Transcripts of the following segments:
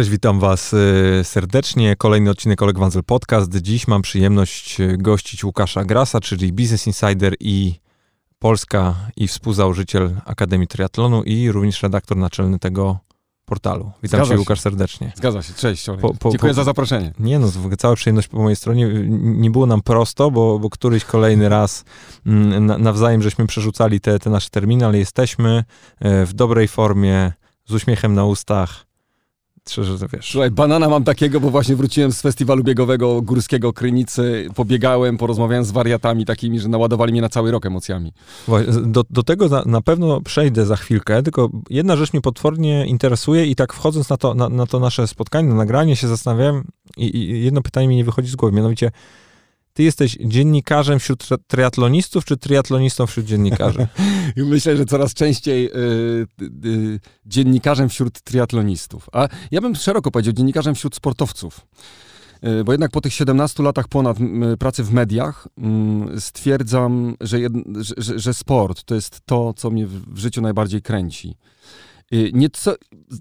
Cześć, witam Was y, serdecznie. Kolejny odcinek Oleg Wanzel Podcast. Dziś mam przyjemność y, gościć Łukasza Grasa, czyli Business Insider i Polska i współzałożyciel Akademii Triatlonu i również redaktor naczelny tego portalu. Witam Zgadza Cię, się. Łukasz, serdecznie. Zgadza się, cześć. Po- po- Dziękuję po- za zaproszenie. Nie no, cała przyjemność po mojej stronie. Y, Nie było nam prosto, bo, bo któryś kolejny raz mm, na- nawzajem żeśmy przerzucali te, te nasze terminy, ale jesteśmy e, w dobrej formie, z uśmiechem na ustach. Szczerze, to wiesz. Słuchaj, banana mam takiego, bo właśnie wróciłem z festiwalu biegowego górskiego Krynicy, pobiegałem, porozmawiałem z wariatami takimi, że naładowali mnie na cały rok emocjami. Do, do tego na, na pewno przejdę za chwilkę, tylko jedna rzecz mnie potwornie interesuje i tak wchodząc na to, na, na to nasze spotkanie, na nagranie się zastanawiałem i, i jedno pytanie mi nie wychodzi z głowy, mianowicie ty jesteś dziennikarzem wśród tri- triatlonistów, czy triatlonistą wśród dziennikarzy? Myślę, że coraz częściej y, y, dziennikarzem wśród triatlonistów. A ja bym szeroko powiedział dziennikarzem wśród sportowców. Y, Bo jednak po tych 17 latach ponad pracy w mediach mm, stwierdzam, że, jed, że, że, sport to jest to, co mnie w życiu najbardziej kręci. Y, Nieco,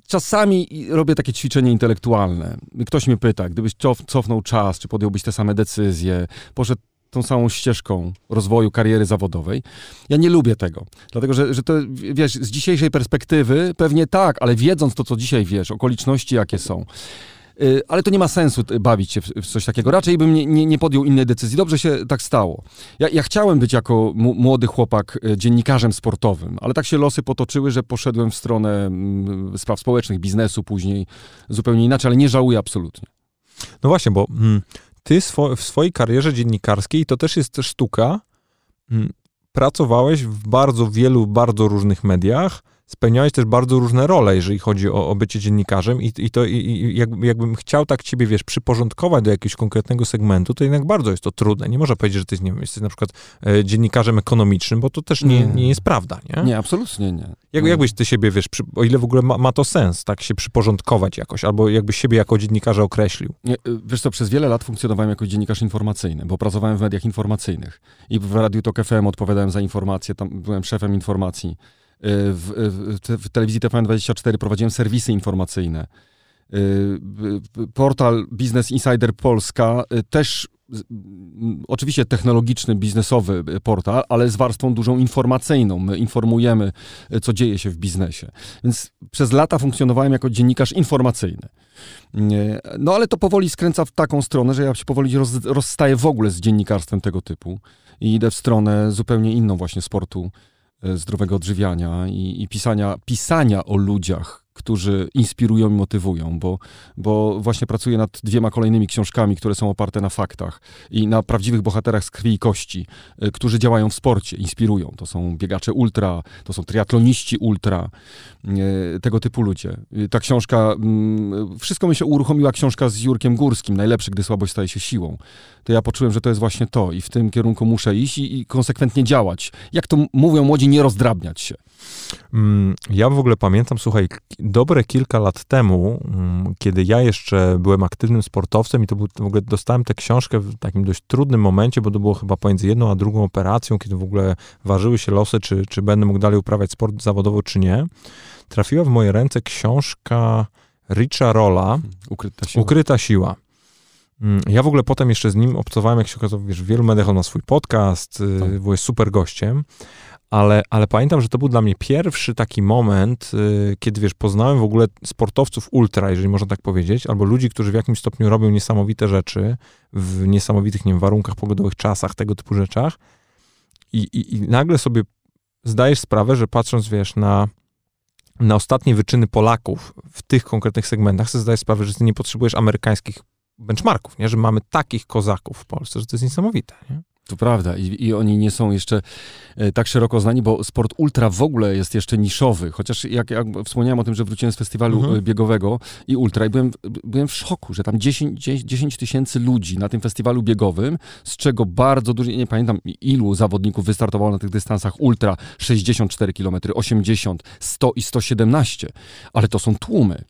czasami robię takie ćwiczenie intelektualne. Ktoś mnie pyta, gdybyś cof, cofnął czas, czy podjąłbyś te same decyzje, poszedł tą samą ścieżką rozwoju kariery zawodowej. Ja nie lubię tego, dlatego że, że to, wiesz, z dzisiejszej perspektywy pewnie tak, ale wiedząc to, co dzisiaj wiesz, okoliczności jakie są, y, ale to nie ma sensu y, bawić się w, coś takiego. Raczej bym nie, nie, nie podjął innej decyzji. Dobrze się tak stało. Ja, ja chciałem być jako młody chłopak y, dziennikarzem sportowym, ale tak się losy potoczyły, że poszedłem w stronę mm, spraw społecznych, biznesu później zupełnie inaczej, ale nie żałuję absolutnie. No właśnie, bo mm, ty swo, w swojej karierze dziennikarskiej, to też jest sztuka, pracowałeś w bardzo wielu, bardzo różnych mediach, spełniałeś też bardzo różne role, jeżeli chodzi o, o bycie dziennikarzem i, i to i, i jak, jakbym chciał tak ciebie, wiesz, przyporządkować do jakiegoś konkretnego segmentu, to jednak bardzo jest to trudne. Nie można powiedzieć, że ty nie wiem, jesteś na przykład e, dziennikarzem ekonomicznym, bo to też nie, Nie. nie jest prawda, nie? Nie, absolutnie nie. Jak, jakbyś ty siebie, wiesz, przy, o ile w ogóle ma, ma to sens, tak się przyporządkować jakoś, albo jakbyś siebie jako dziennikarza określił. Nie, y, Wiesz co, przez wiele lat funkcjonowałem jako dziennikarz informacyjny, bo pracowałem w mediach informacyjnych. I w Radiu Tok FM odpowiadałem za informacje, tam byłem szefem informacji. W, w, w telewizji TVN24 prowadziłem serwisy informacyjne. Y, Portal Business Insider Polska y, też oczywiście technologiczny, biznesowy y, portal, ale z warstwą dużą informacyjną. My informujemy, co dzieje się w biznesie. Więc przez lata funkcjonowałem jako dziennikarz informacyjny. No ale to powoli skręca w taką stronę, że ja się powoli roz, rozstaję w ogóle z dziennikarstwem tego typu i idę w stronę zupełnie inną właśnie sportu zdrowego odżywiania i, i pisania, pisania o ludziach, którzy inspirują i motywują, bo, bo właśnie pracuję nad dwiema kolejnymi książkami, które są oparte na faktach i na prawdziwych bohaterach z krwi i kości, e, którzy działają w sporcie, inspirują. To są biegacze ultra, to są triatloniści ultra, e, tego typu ludzie. E, Ta książka, mm, wszystko mi się uruchomiła książka z Jurkiem Górskim, najlepszy, gdy słabość staje się siłą. To ja poczułem, że to jest właśnie to i w tym kierunku muszę iść i, i konsekwentnie działać. Jak to mówią młodzi, nie rozdrabniać się. Mm, Ja w ogóle pamiętam, słuchaj, dobre kilka lat temu, mm, kiedy ja jeszcze byłem aktywnym sportowcem i to był, w ogóle dostałem tę książkę w takim dość trudnym momencie, bo to było chyba pomiędzy jedną a drugą operacją, kiedy w ogóle ważyły się losy, czy, czy będę mógł dalej uprawiać sport zawodowo, czy nie. Trafiła w moje ręce książka Richa Rolla, Ukryta siła. Ukryta siła. Mm, Ja w ogóle potem jeszcze z nim obcowałem, jak się okazało, wiesz, w wielu mediach on ma swój podcast, y, Tak. był jest super gościem, ale, ale pamiętam, że to był dla mnie pierwszy taki moment, y, kiedy, wiesz, poznałem w ogóle sportowców ultra, jeżeli można tak powiedzieć, albo ludzi, którzy w jakimś stopniu robią niesamowite rzeczy w niesamowitych, nie wiem, warunkach pogodowych, czasach, tego typu rzeczach i, i, i nagle sobie zdajesz sprawę, że patrząc, wiesz, na na ostatnie wyczyny Polaków w tych konkretnych segmentach, sobie zdajesz sprawę, że ty nie potrzebujesz amerykańskich benchmarków, nie? że mamy takich kozaków w Polsce, że to jest niesamowite. Nie? To prawda I, i oni nie są jeszcze e, tak szeroko znani, bo sport ultra w ogóle jest jeszcze niszowy, chociaż jak, jak wspomniałem o tym, że wróciłem z festiwalu Mhm. e, biegowego i ultra i byłem, byłem w szoku, że tam 10 dzie- 10 tysięcy ludzi na tym festiwalu biegowym, z czego bardzo dużo, nie pamiętam ilu zawodników wystartowało na tych dystansach ultra, 64 km, 80, 100 i 117, ale to są tłumy.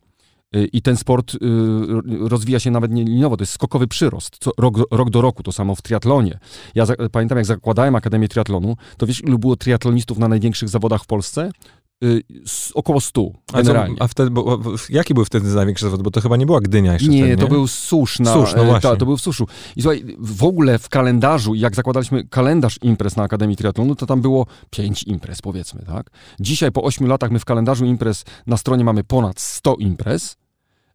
Y, I ten sport y, rozwija się nawet nie liniowo, to jest skokowy przyrost. Co, rok, rok do roku, to samo w triatlonie. Ja za, pamiętam, jak zakładałem Akademię Triatlonu, to wiesz, ilu było triatlonistów na największych zawodach w Polsce? y, około 100 a, co, a wtedy, bo, bo, jaki był wtedy największy zawód? Bo to chyba nie była Gdynia jeszcze Nie, wtedy, to był Susz. Na, Susz, no właśnie. Ta, to był w Suszu. I słuchaj, w ogóle w kalendarzu, jak zakładaliśmy kalendarz imprez na Akademii Triatlonu, to tam było pięć imprez, powiedzmy, tak? Dzisiaj po 8 latach my w kalendarzu imprez na stronie mamy ponad 100 imprez,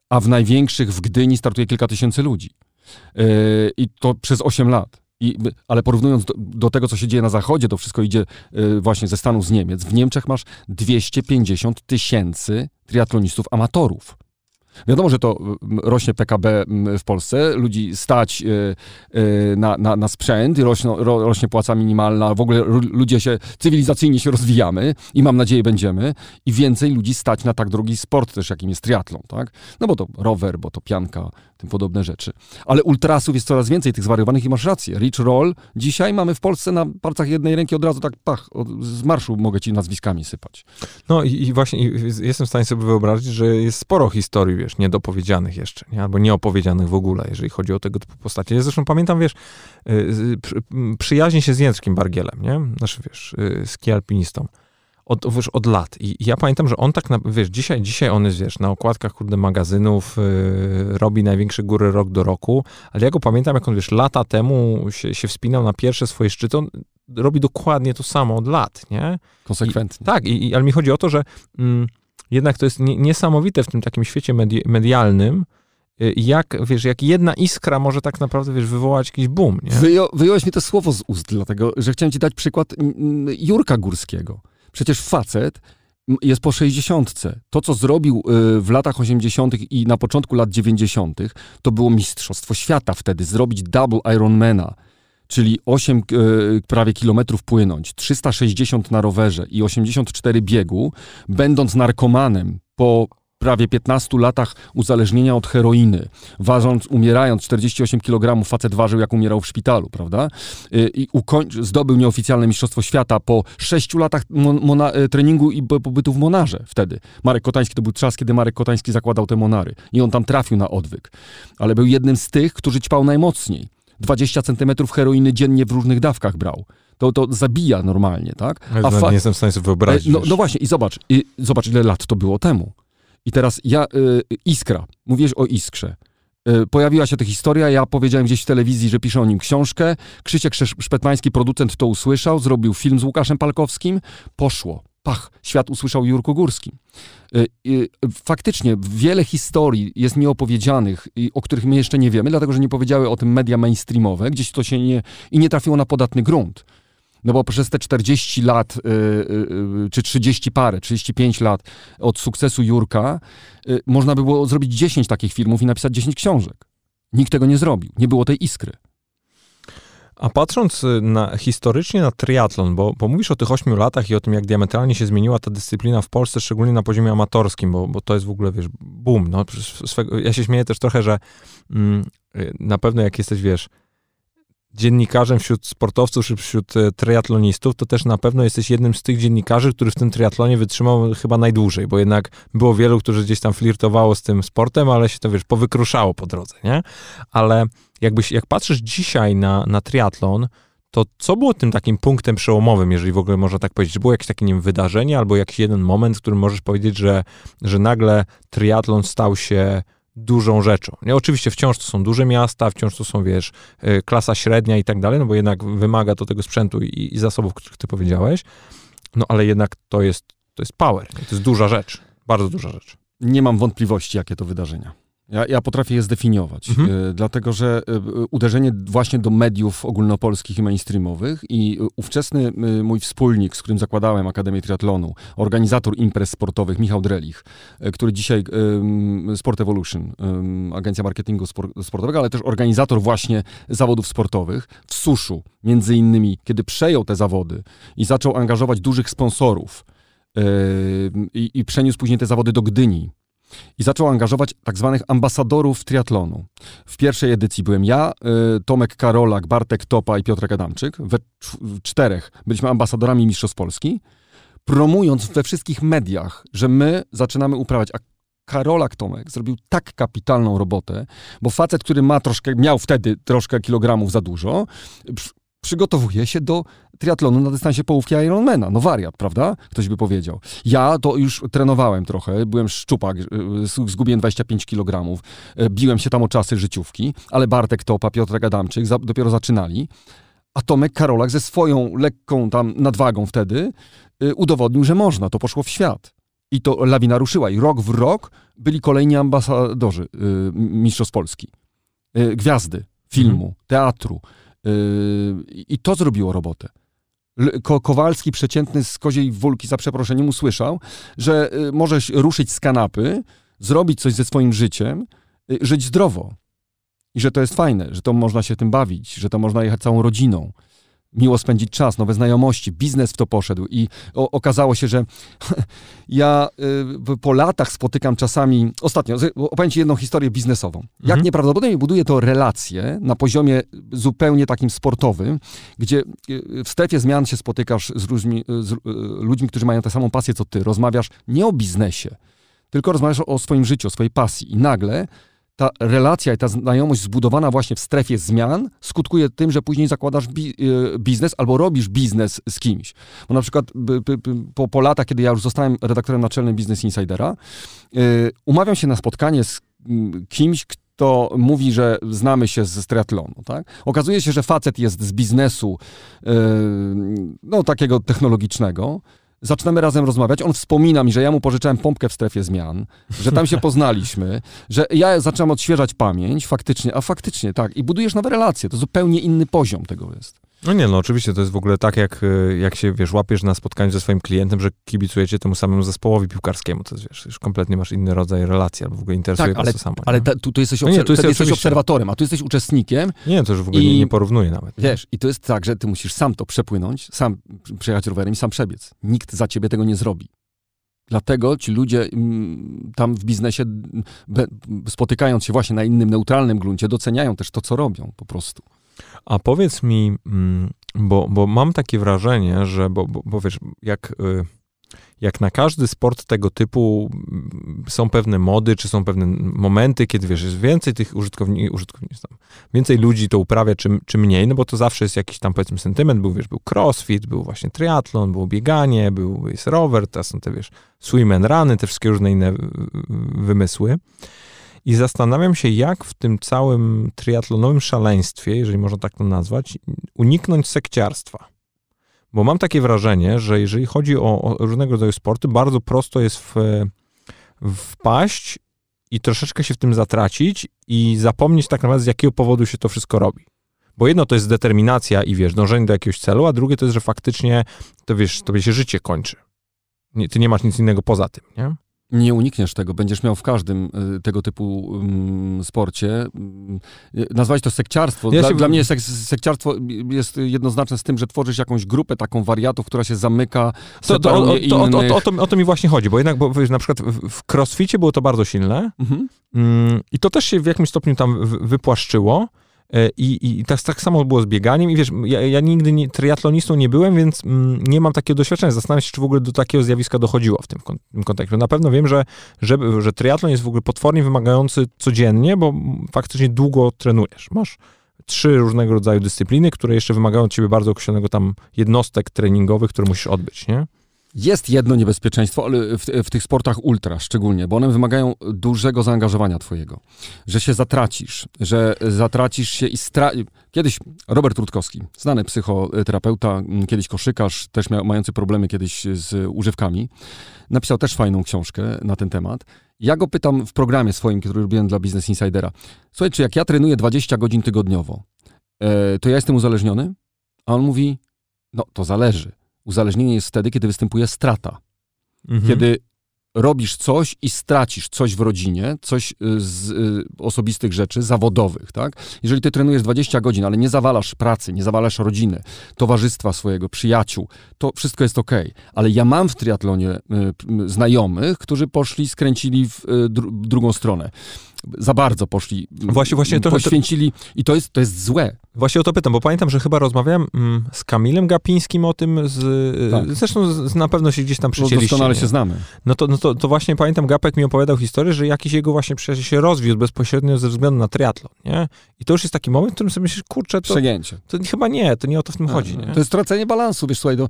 a w największych w Gdyni startuje kilka tysięcy ludzi. Yy, I to przez 8 lat. I, ale porównując do, do, tego, co się dzieje na zachodzie, to wszystko idzie y, właśnie ze Stanów z Niemiec. W Niemczech masz 250 tysięcy triatlonistów amatorów. Wiadomo, że to rośnie PKB w Polsce, ludzi stać e, e, na, na, na sprzęt, rośnie, rośnie płaca minimalna, w ogóle ludzie się cywilizacyjnie się rozwijamy i mam nadzieję będziemy i więcej ludzi stać na tak drogi sport też, jakim jest triatlon, tak? No bo to rower, bo to pianka, tym podobne rzeczy. Ale ultrasów jest coraz więcej, tych zwariowanych i masz rację. Rich Roll dzisiaj mamy w Polsce na palcach jednej ręki od razu tak pach, z marszu mogę ci nazwiskami sypać. No i, i właśnie i jestem w stanie sobie wyobrazić, że jest sporo historii, wiesz, niedopowiedzianych jeszcze, nie? albo nieopowiedzianych w ogóle, jeżeli chodzi o tego typu postacie. Ja zresztą pamiętam, wiesz, y, przyjaźnie się z Jędrkiem Bargielem, nie? Znaczy, wiesz, y, ski alpinistą. Od, wiesz, od lat. I, ja pamiętam, że on tak, na, wiesz, dzisiaj, dzisiaj on jest, wiesz, na okładkach, kurde, magazynów, yy, robi największe góry rok do roku, ale ja go pamiętam, jak on, wiesz, lata temu się, się wspinał na pierwsze swoje szczyty, on robi dokładnie to samo od lat, nie? Konsekwentnie. I, tak, i, ale mi chodzi o to, że... Mm, jednak to jest niesamowite w tym takim świecie medi medialnym, y, jak, wiesz, jak jedna iskra może tak naprawdę, wiesz, wywołać jakiś boom, nie? Wyjo wyjąłeś mi to słowo z ust, dlatego, że chciałem ci dać przykład Jurka Górskiego. Przecież facet jest po 60. To, co zrobił y, w latach 80. i na początku lat 90., to było mistrzostwo świata wtedy. Zrobić double Ironmana czyli 8 e, prawie kilometrów płynąć, 360 na rowerze i 84 biegu, będąc narkomanem po prawie 15 latach uzależnienia od heroiny, ważąc, umierając 48 kg, facet ważył jak umierał w szpitalu, prawda? E, I ukoń- zdobył nieoficjalne Mistrzostwo Świata po 6 latach e, treningu i pobytu w Monarze wtedy. Marek Kotański, to był czas, kiedy Marek Kotański zakładał te Monary i on tam trafił na odwyk. Ale był jednym z tych, którzy ćpał najmocniej. 20 centymetrów heroiny dziennie w różnych dawkach brał. To, to zabija normalnie, tak? A fa- nie jestem w stanie sobie wyobrazić. No, no właśnie, i zobacz, i zobacz, ile lat to było temu. I teraz ja, y, Iskra, mówisz o Iskrze. Y, pojawiła się ta historia, ja powiedziałem gdzieś w telewizji, że piszę o nim książkę. Krzysiek Szpetmański, producent, to usłyszał, zrobił film z Łukaszem Palkowskim. Poszło pach, świat usłyszał Jurku Górskim. Y, y, faktycznie wiele historii jest nieopowiedzianych, o których my jeszcze nie wiemy, dlatego że nie powiedziały o tym media mainstreamowe, gdzieś to się nie, i nie trafiło na podatny grunt. No bo przez te 40 lat, y, czy 30 parę, 35 lat od sukcesu Jurka, można by było zrobić 10 takich filmów i napisać 10 książek. Nikt tego nie zrobił. Nie było tej iskry. A patrząc y, na, historycznie na triatlon, bo, bo mówisz o tych ośmiu latach i o tym, jak diametralnie się zmieniła ta dyscyplina w Polsce, szczególnie na poziomie amatorskim, bo, bo to jest w ogóle, wiesz, boom. No, swego, ja się śmieję też trochę, że mm, y, na pewno jak jesteś, wiesz, dziennikarzem wśród sportowców czy wśród e, triatlonistów, to też na pewno jesteś jednym z tych dziennikarzy, który w tym triatlonie wytrzymał chyba najdłużej, bo jednak było wielu, którzy gdzieś tam flirtowało z tym sportem, ale się to, wiesz, powykruszało po drodze, nie? Ale jakbyś, jak patrzysz dzisiaj na, na triatlon, to co było tym takim punktem przełomowym, jeżeli w ogóle można tak powiedzieć? Było jakieś takie, nie wiem, wydarzenie albo jakiś jeden moment, w którym możesz powiedzieć, że, że nagle triatlon stał się dużą rzeczą. Nie, oczywiście wciąż to są duże miasta, wciąż to są, wiesz, y, klasa średnia i tak dalej, no bo jednak wymaga to tego sprzętu i, i zasobów, których ty powiedziałeś, no ale jednak to jest, to jest power, to jest duża rzecz, bardzo duża rzecz. Nie mam wątpliwości, jakie to wydarzenia. Ja, ja potrafię je zdefiniować, mhm. y, dlatego że y, uderzenie właśnie do mediów ogólnopolskich i mainstreamowych i ówczesny y, mój wspólnik, z którym zakładałem Akademię Triatlonu, organizator imprez sportowych, Michał Drelich, który dzisiaj Sport Evolution, agencja marketingu sportowego, ale też organizator właśnie zawodów sportowych w Suszu, między innymi, kiedy przejął te zawody i zaczął angażować dużych sponsorów i, i przeniósł później te zawody do Gdyni, i zaczął angażować tak zwanych ambasadorów triatlonu. W pierwszej edycji byłem ja, y, Tomek Karolak, Bartek Topa i Piotrek Adamczyk. We czterech byliśmy ambasadorami Mistrzostw Polski, promując we wszystkich mediach, że my zaczynamy uprawiać. A Karolak Tomek zrobił tak kapitalną robotę, bo facet, który ma troszkę, miał wtedy troszkę kilogramów za dużo, przygotowuje się do triatlonu na dystansie połówki Ironmana. No wariat, prawda? Ktoś by powiedział. Ja to już trenowałem trochę, byłem szczupak, y, zgubiłem 25 kg, y, biłem się tam o czasy życiówki, ale Bartek Topa, Piotr Adamczyk za, dopiero zaczynali. A Tomek Karolak ze swoją lekką tam nadwagą wtedy y, udowodnił, że można, to poszło w świat. I to lawina ruszyła. I rok w rok byli kolejni ambasadorzy y, Mistrzostw Polski. Y, gwiazdy filmu, mhm. teatru. Y, I to zrobiło robotę. Ko Kowalski, przeciętny z koziej wólki, za przeproszeniem, usłyszał, że y, możesz ruszyć z kanapy, zrobić coś ze swoim życiem, y, żyć zdrowo. I że to jest fajne, że to można się tym bawić, że to można jechać całą rodziną, miło spędzić czas, nowe znajomości, biznes w to poszedł i o, okazało się, że ja y, po latach spotykam czasami, ostatnio, opowiem Ci jedną historię biznesową. Mhm. Jak nieprawdopodobnie buduje to relacje na poziomie zupełnie takim sportowym, gdzie y, w strefie zmian się spotykasz z, ludźmi, z y, ludźmi, którzy mają tę samą pasję co Ty, rozmawiasz nie o biznesie, tylko rozmawiasz o swoim życiu, o swojej pasji i nagle ta relacja i ta znajomość zbudowana właśnie w strefie zmian skutkuje tym, że później zakładasz bi e, biznes albo robisz biznes z kimś. Bo na przykład po, po latach, kiedy ja już zostałem redaktorem naczelnym Business Insidera, yy, umawiam się na spotkanie z kimś, kto mówi, że znamy się z triatlonu, tak? Okazuje się, że facet jest z biznesu, yy, no takiego technologicznego, zaczynamy razem rozmawiać. On wspomina mi, że ja mu pożyczałem pompkę w strefie zmian, że tam się poznaliśmy, że ja zaczynam odświeżać pamięć, faktycznie, a faktycznie tak. I budujesz nowe relacje. To zupełnie inny poziom tego jest. No nie, no oczywiście to jest w ogóle tak, jak, e, jak się, wiesz, łapiesz na spotkaniu ze swoim klientem, że kibicujecie temu samemu zespołowi piłkarskiemu, to jest, wiesz, już kompletnie masz inny rodzaj relacji, albo w ogóle interesuje tak, ale, to samo. Ale ta, tu, tu, jesteś, no nie, tu jesteś, jesteś obserwatorem, a tu jesteś uczestnikiem. Nie, to już w ogóle i, nie, porównuje nawet. Wiesz, i to jest tak, że ty musisz sam to przepłynąć, sam przejechać rowerem i sam przebiec. Nikt za ciebie tego nie zrobi. Dlatego ci ludzie mm, tam w biznesie, spotykając się właśnie na innym, neutralnym gruncie, doceniają też to, co robią po prostu. A powiedz mi, mm, bo, bo mam takie wrażenie, że, bo, bo, bo wiesz, jak, y, jak na każdy sport tego typu mm, są pewne mody, czy są pewne momenty, kiedy wiesz, jest więcej tych użytkowników, użytkowników więcej ludzi to uprawia, czy, czy mniej, no bo to zawsze jest jakiś tam powiedzmy sentyment, był wiesz, był crossfit, był właśnie triatlon, było bieganie, był jest rower, teraz są te wiesz, swim and runy, te wszystkie różne inne wymysły. I zastanawiam się, jak w tym całym triatlonowym szaleństwie, jeżeli można tak to nazwać, uniknąć sekciarstwa. Bo mam takie wrażenie, że jeżeli chodzi o, o różnego rodzaju sporty, bardzo prosto jest w, wpaść i troszeczkę się w tym zatracić i zapomnieć tak naprawdę, z jakiego powodu się to wszystko robi. Bo jedno to jest determinacja i wiesz, dążenie do jakiegoś celu, a drugie to jest, że faktycznie to wiesz, tobie się życie kończy. Nie, ty nie masz nic innego poza tym, nie? Nie unikniesz tego, będziesz miał w każdym y, tego typu um, sporcie. Y, nazwać to sekciarstwo. Ja dla, się... dla, mnie sek sekciarstwo jest jednoznaczne z tym, że tworzysz jakąś grupę taką wariatów, która się zamyka, to, to, o, to, o, to, o, o, to, mi właśnie chodzi, bo jednak bo, na przykład w, w crossficie było to bardzo silne mhm. mm, i to też się w jakimś stopniu tam wypłaszczyło. E, I, i tak, tak, samo było z bieganiem. I wiesz, ja, ja nigdy nie, triatlonistą nie byłem, więc mm, nie mam takiego doświadczenia. Zastanawiam się, czy w ogóle do takiego zjawiska dochodziło w tym, tym kontekście. Na pewno wiem, że, że, że triatlon jest w ogóle potwornie wymagający codziennie, bo faktycznie długo trenujesz. Masz trzy różnego rodzaju dyscypliny, które jeszcze wymagają od ciebie bardzo określonego tam jednostek treningowych, które musisz odbyć, nie? Jest jedno niebezpieczeństwo, ale w, w, tych sportach ultra szczególnie, bo one wymagają dużego zaangażowania twojego. Że się zatracisz, że zatracisz się i stra... Kiedyś Robert Rutkowski, znany psychoterapeuta, kiedyś koszykarz, też mający problemy kiedyś z używkami, napisał też fajną książkę na ten temat. Ja go pytam w programie swoim, który robiłem dla Business Insidera. Słuchaj, czy jak ja trenuję 20 godzin tygodniowo, e, to ja jestem uzależniony? A on mówi, no to zależy Uzależnienie jest wtedy, kiedy występuje strata. Mhm. Kiedy robisz coś i stracisz coś w rodzinie, coś y, z y, osobistych rzeczy, zawodowych, tak? Jeżeli ty trenujesz 20 godzin, ale nie zawalasz pracy, nie zawalasz rodziny, towarzystwa swojego, przyjaciół, to wszystko jest ok. Ale ja mam w triatlonie y, znajomych, którzy poszli, skręcili w dru drugą stronę. Za bardzo poszli, Właśnie, właśnie to- poświęcili i to jest, to jest złe. Właśnie o to pytam, bo pamiętam, że chyba rozmawiałem mm, z Kamilem Gapińskim o tym, z, Tak. zresztą z, na pewno się gdzieś tam No, przycięliście. doskonale nie? się znamy. No to, no to, to właśnie pamiętam, Gapek mi opowiadał historię, że jakiś jego właśnie przyjaciel się rozwiódł bezpośrednio ze względu na triatlon, nie? I to już jest taki moment, w którym sobie myślisz, kurczę, to, Przegięcie. to chyba nie, to nie o to w tym chodzi, nie? To jest tracenie balansu, wiesz, słuchaj, to,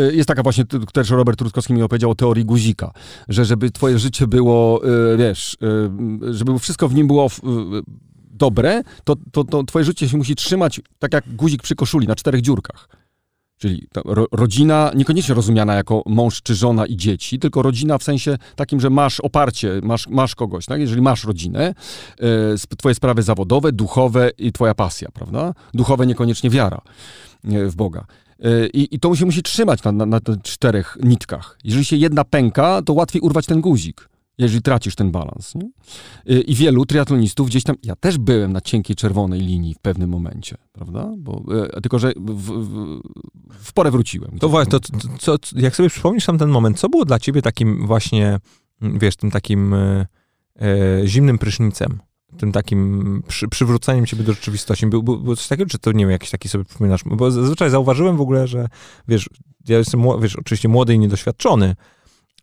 y, jest taka właśnie, też Robert Rutkowski mi opowiedział o teorii guzika, że żeby twoje życie było, y, wiesz, y, żeby wszystko w nim było w- dobre, to, to, to twoje życie się musi trzymać tak jak guzik przy koszuli, na czterech dziurkach. Czyli ro, rodzina niekoniecznie rozumiana jako mąż czy żona i dzieci, tylko rodzina w sensie takim, że masz oparcie, masz, masz kogoś, tak? Jeżeli masz rodzinę, y, twoje sprawy zawodowe, duchowe i twoja pasja, prawda? Duchowe niekoniecznie wiara y, w Boga. Y, I, I to się musi trzymać na, na, na czterech nitkach. Jeżeli się jedna pęka, to łatwiej urwać ten guzik, jeżeli tracisz ten balans. Nie? Y, I wielu triatlonistów gdzieś tam, ja też byłem na cienkiej czerwonej linii w pewnym momencie, prawda? Bo, y, tylko, że w, w, w porę wróciłem. To właśnie, to, to, co, jak sobie przypomnisz tam ten moment, co było dla ciebie takim właśnie, mm, wiesz, tym takim e, zimnym prysznicem? Tym takim przy, przywróceniem ciebie do rzeczywistości. Był, był, było coś takiego, czy to nie wiem, jakiś taki sobie przypominasz? Bo zazwyczaj zauważyłem w ogóle, że wiesz, ja jestem, wiesz, oczywiście młody i niedoświadczony,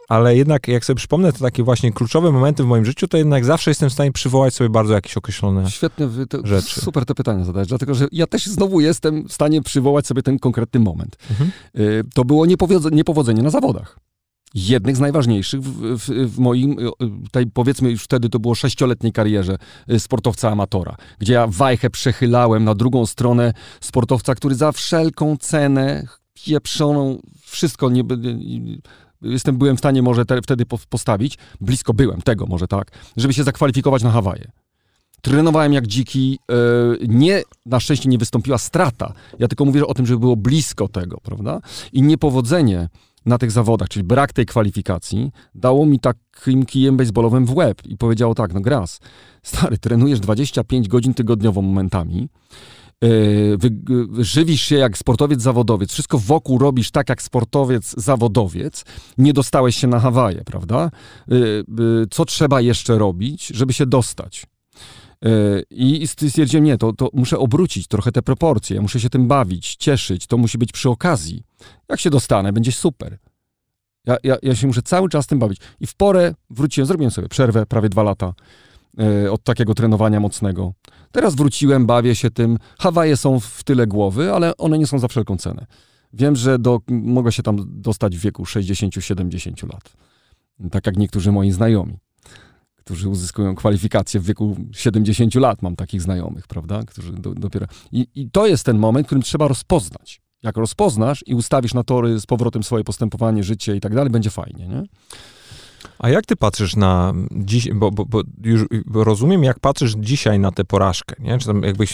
ale jednak jak sobie przypomnę te takie właśnie kluczowe momenty w moim życiu, to jednak zawsze jestem w stanie przywołać sobie bardzo jakieś określone... Świetne, wy- to, rzeczy. super te pytania zadać, dlatego że ja też znowu jestem w stanie przywołać sobie ten konkretny moment. Mhm. Y, To było niepowodzenie na zawodach. Jednych z najważniejszych w, w, w moim, y, tej powiedzmy już wtedy to było sześcioletniej karierze y, sportowca amatora, gdzie ja wajchę przechylałem na drugą stronę sportowca, który za wszelką cenę pieprzoną, wszystko nie, nie- jestem, byłem w stanie może te, wtedy po- postawić, blisko byłem tego może tak, żeby się zakwalifikować na Hawaje. Trenowałem jak dziki, e, nie, na szczęście nie wystąpiła strata. Ja tylko mówię o tym, żeby było blisko tego, prawda? I niepowodzenie na tych zawodach, czyli brak tej kwalifikacji, dało mi takim kijem baseballowym w łeb i powiedziało tak, no gras, stary, trenujesz 25 godzin tygodniowo momentami, żywisz się jak sportowiec zawodowiec, wszystko wokół robisz tak jak sportowiec zawodowiec, nie dostałeś się na Hawaje, prawda? E, Co trzeba jeszcze robić, żeby się dostać? I stwierdziłem, nie, to, to muszę obrócić trochę te proporcje, muszę się tym bawić, cieszyć, to musi być przy okazji. Jak się dostanę, będzie super. Ja, ja, ja się muszę cały czas tym bawić. I w porę wróciłem, zrobiłem sobie przerwę, prawie dwa lata od takiego trenowania mocnego. Teraz wróciłem, bawię się tym. Hawaje są w tyle głowy, ale one nie są za wszelką cenę. Wiem, że do, mogę się tam dostać w wieku 60-70 lat. Tak jak niektórzy moi znajomi którzy uzyskują kwalifikacje w wieku 70 lat. Mam takich znajomych, prawda? Którzy do, dopiero. I, I to jest ten moment, którym trzeba rozpoznać. Jak rozpoznasz i ustawisz na tory z powrotem swoje postępowanie, życie i tak dalej, będzie fajnie, nie? A jak ty patrzysz na dziś, bo, bo, bo już rozumiem, jak patrzysz dzisiaj na tę porażkę, nie? Czy tam jakbyś,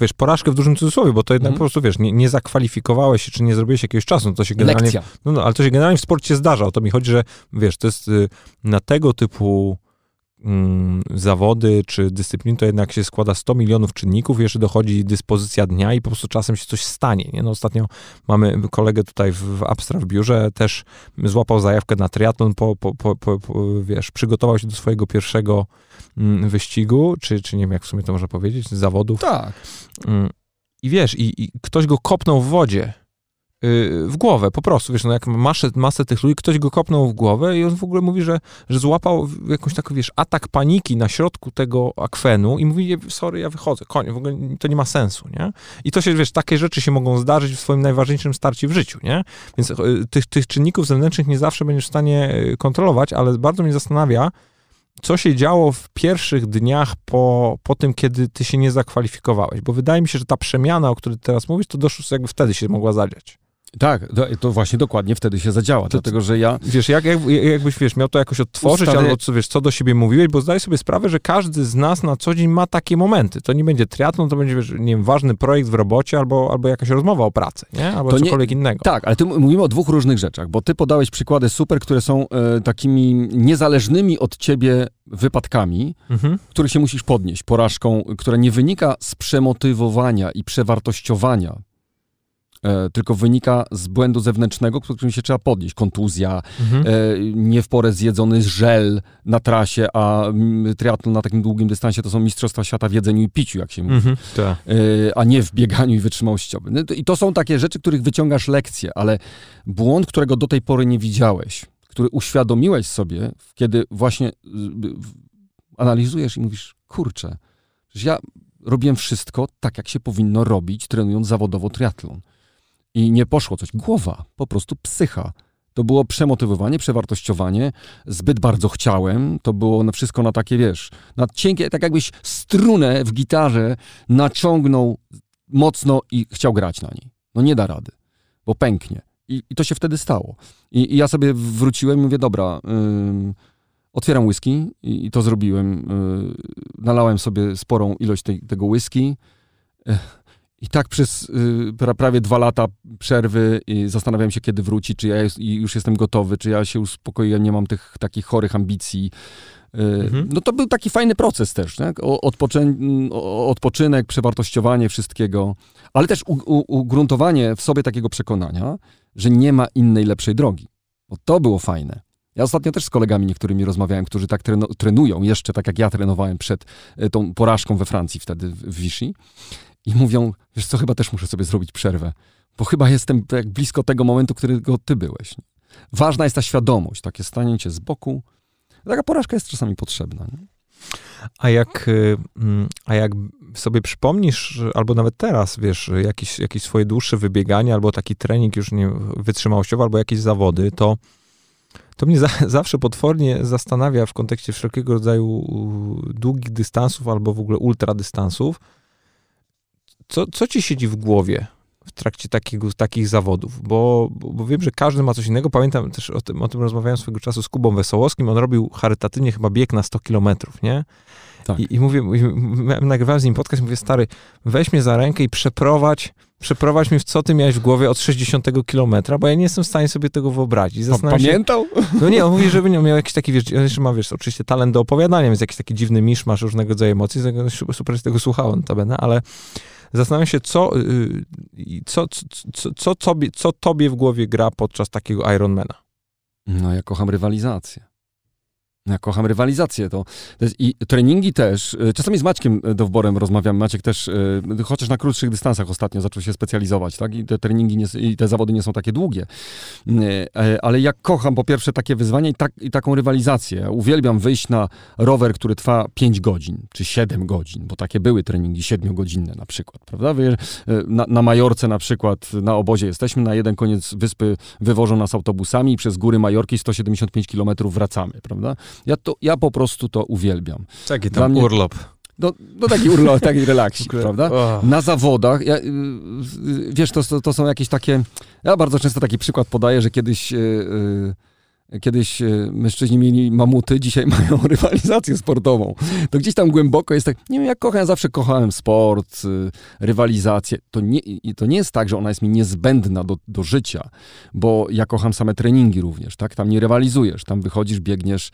wiesz, porażkę w dużym cudzysłowie, bo to jednak Mhm. po prostu, wiesz, nie, nie zakwalifikowałeś się, czy nie zrobiłeś jakiegoś czasu, no to się generalnie, no, no, ale to się generalnie w sporcie zdarza, o to mi chodzi, że, wiesz, to jest y, na tego typu mm, zawody czy dyscyplin, to jednak się składa 100 milionów czynników, jeszcze dochodzi dyspozycja dnia i po prostu czasem się coś stanie, nie? No ostatnio mamy kolegę tutaj w, Abstra w biurze, też złapał zajawkę na triatlon, po, po, po, po, wiesz, przygotował się do swojego pierwszego mm, wyścigu, czy, czy nie wiem, jak w sumie to można powiedzieć, zawodów. Tak. Mm, I wiesz, i, i ktoś go kopnął w wodzie, w głowę, po prostu, wiesz, no jak masę, masę tych ludzi, ktoś go kopnął w głowę i on w ogóle mówi, że, że złapał jakąś taką, wiesz, atak paniki na środku tego akwenu i mówi, sorry, ja wychodzę, koniec, w ogóle to nie ma sensu, nie? I to się, wiesz, takie rzeczy się mogą zdarzyć w swoim najważniejszym starcie w życiu, nie? Więc y, tych, tych czynników zewnętrznych nie zawsze będziesz w stanie y, kontrolować, ale bardzo mnie zastanawia, co się działo w pierwszych dniach po, po tym, kiedy ty się nie zakwalifikowałeś? Bo wydaje mi się, że ta przemiana, o której teraz mówisz, to doszło jakby wtedy się mogła zadziać. Tak, to, to właśnie dokładnie wtedy się zadziała, dlatego że ja Wiesz, jak, jak, jakbyś, wiesz, miał to jakoś odtworzyć, Ustawię- albo co, wiesz, co do siebie mówiłeś, bo zdaj sobie sprawę, że każdy z nas na co dzień ma takie momenty. To nie będzie triatlon, to będzie, wiesz, nie wiem, ważny projekt w robocie, albo, albo jakaś rozmowa o pracy, nie? Albo To nie- cokolwiek innego. Tak, ale ty m- mówimy o dwóch różnych rzeczach, bo ty podałeś przykłady super, które są e, takimi niezależnymi od ciebie wypadkami, Mhm. których się musisz podnieść, porażką, która nie wynika z przemotywowania i przewartościowania e, tylko wynika z błędu zewnętrznego, którym się trzeba podnieść. Kontuzja, mhm. e, nie w porę zjedzony żel na trasie, a triatlon na takim długim dystansie to są mistrzostwa świata w jedzeniu i piciu, jak się mówi, mhm, e, a nie w bieganiu i wytrzymałościowym. No I to są takie rzeczy, których wyciągasz lekcje, ale błąd, którego do tej pory nie widziałeś, który uświadomiłeś sobie, kiedy właśnie analizujesz i mówisz, kurczę, że ja robiłem wszystko tak, jak się powinno robić, trenując zawodowo triatlon. I nie poszło coś. Głowa, po prostu psycha. To było przemotywowanie, przewartościowanie. Zbyt bardzo chciałem. To było na wszystko na takie, wiesz, na cienkie, tak jakbyś strunę w gitarze naciągnął mocno i chciał grać na niej. No nie da rady, bo pęknie. I, i to się wtedy stało. I, I, ja sobie wróciłem i mówię, dobra, yy, otwieram whisky i, i to zrobiłem. Yy, nalałem sobie sporą ilość tej, tego whisky. I tak przez yy, prawie dwa lata przerwy i zastanawiałem się, kiedy wróci, czy ja jest, już jestem gotowy, czy ja się uspokoiłem, nie mam tych takich chorych ambicji. Y, mhm. No to był taki fajny proces też, tak? Odpoczynek, przewartościowanie wszystkiego, ale też ugruntowanie w sobie takiego przekonania, że nie ma innej lepszej drogi. Bo to było fajne. Ja ostatnio też z kolegami niektórymi rozmawiałem, którzy tak trenują, jeszcze tak jak ja trenowałem przed y, tą porażką we Francji wtedy w Vichy i mówią, wiesz co, chyba też muszę sobie zrobić przerwę, bo chyba jestem tak blisko tego momentu, którego ty byłeś. Ważna jest ta świadomość, takie stanięcie z boku. Taka porażka jest czasami potrzebna. Nie? A jak, y, mm, a jak sobie przypomnisz, albo nawet teraz, wiesz, jakieś, jakieś swoje dłuższe wybieganie, albo taki trening już nie wytrzymałościowy, albo jakieś zawody, to, to mnie za, zawsze potwornie zastanawia w kontekście wszelkiego rodzaju długich dystansów, albo w ogóle ultradystansów, co, co ci siedzi w głowie w trakcie takiego, takich zawodów, bo, bo, wiem, że każdy ma coś innego. Pamiętam też o tym, o tym rozmawiałem swego czasu z Kubą Wesołowskim, on robił charytatywnie chyba bieg na 100 kilometrów, nie? Tak. I, I mówię, nagrywałem z nim podcast, mówię, stary, weź mnie za rękę i przeprowadź, przeprowadź mnie w co ty miałeś w głowie od 60 kilometra, bo ja nie jestem w stanie sobie tego wyobrazić. Pamiętał? Się, no nie, on mówi, żeby nie miał jakiś taki, wiesz, on jeszcze ma, wiesz, oczywiście talent do opowiadania, więc jakiś taki dziwny misz, masz różnego rodzaju emocji, super z tego słuchałem, notabene, ale Zastanawiam się, co, y, co, co, co, tobie, co tobie w głowie gra podczas takiego Ironmana? No, ja kocham rywalizację. Ja kocham rywalizację. To, I treningi też. Y, czasami z Maćkiem y, Dowborem rozmawiam. Maciek też, y, chociaż na krótszych dystansach ostatnio zaczął się specjalizować, tak? I te treningi nie, i te zawody nie są takie długie. E, ale ja kocham po pierwsze takie wyzwanie i, tak, i taką rywalizację. Uwielbiam wyjść na rower, który trwa 5 godzin, czy 7 godzin, bo takie były treningi 7-godzinne na przykład, prawda? Na, na Majorce na przykład, na obozie jesteśmy, na jeden koniec wyspy wywożą nas autobusami i przez góry Majorki 175 km wracamy, prawda? Ja, to, ja po prostu to uwielbiam. Taki tam mnie, urlop. No, no taki urlop, taki relaksik, prawda? Na zawodach, ja, y, y, wiesz, to, to są jakieś takie, ja bardzo często taki przykład podaję, że kiedyś... Yy, Kiedyś mężczyźni mieli mamuty, dzisiaj mają rywalizację sportową. To gdzieś tam głęboko jest tak, nie wiem jak kocham, ja zawsze kochałem sport, rywalizację. To nie, to nie jest tak, że ona jest mi niezbędna do, do życia, bo ja kocham same treningi również, tak? Tam nie rywalizujesz, tam wychodzisz, biegniesz,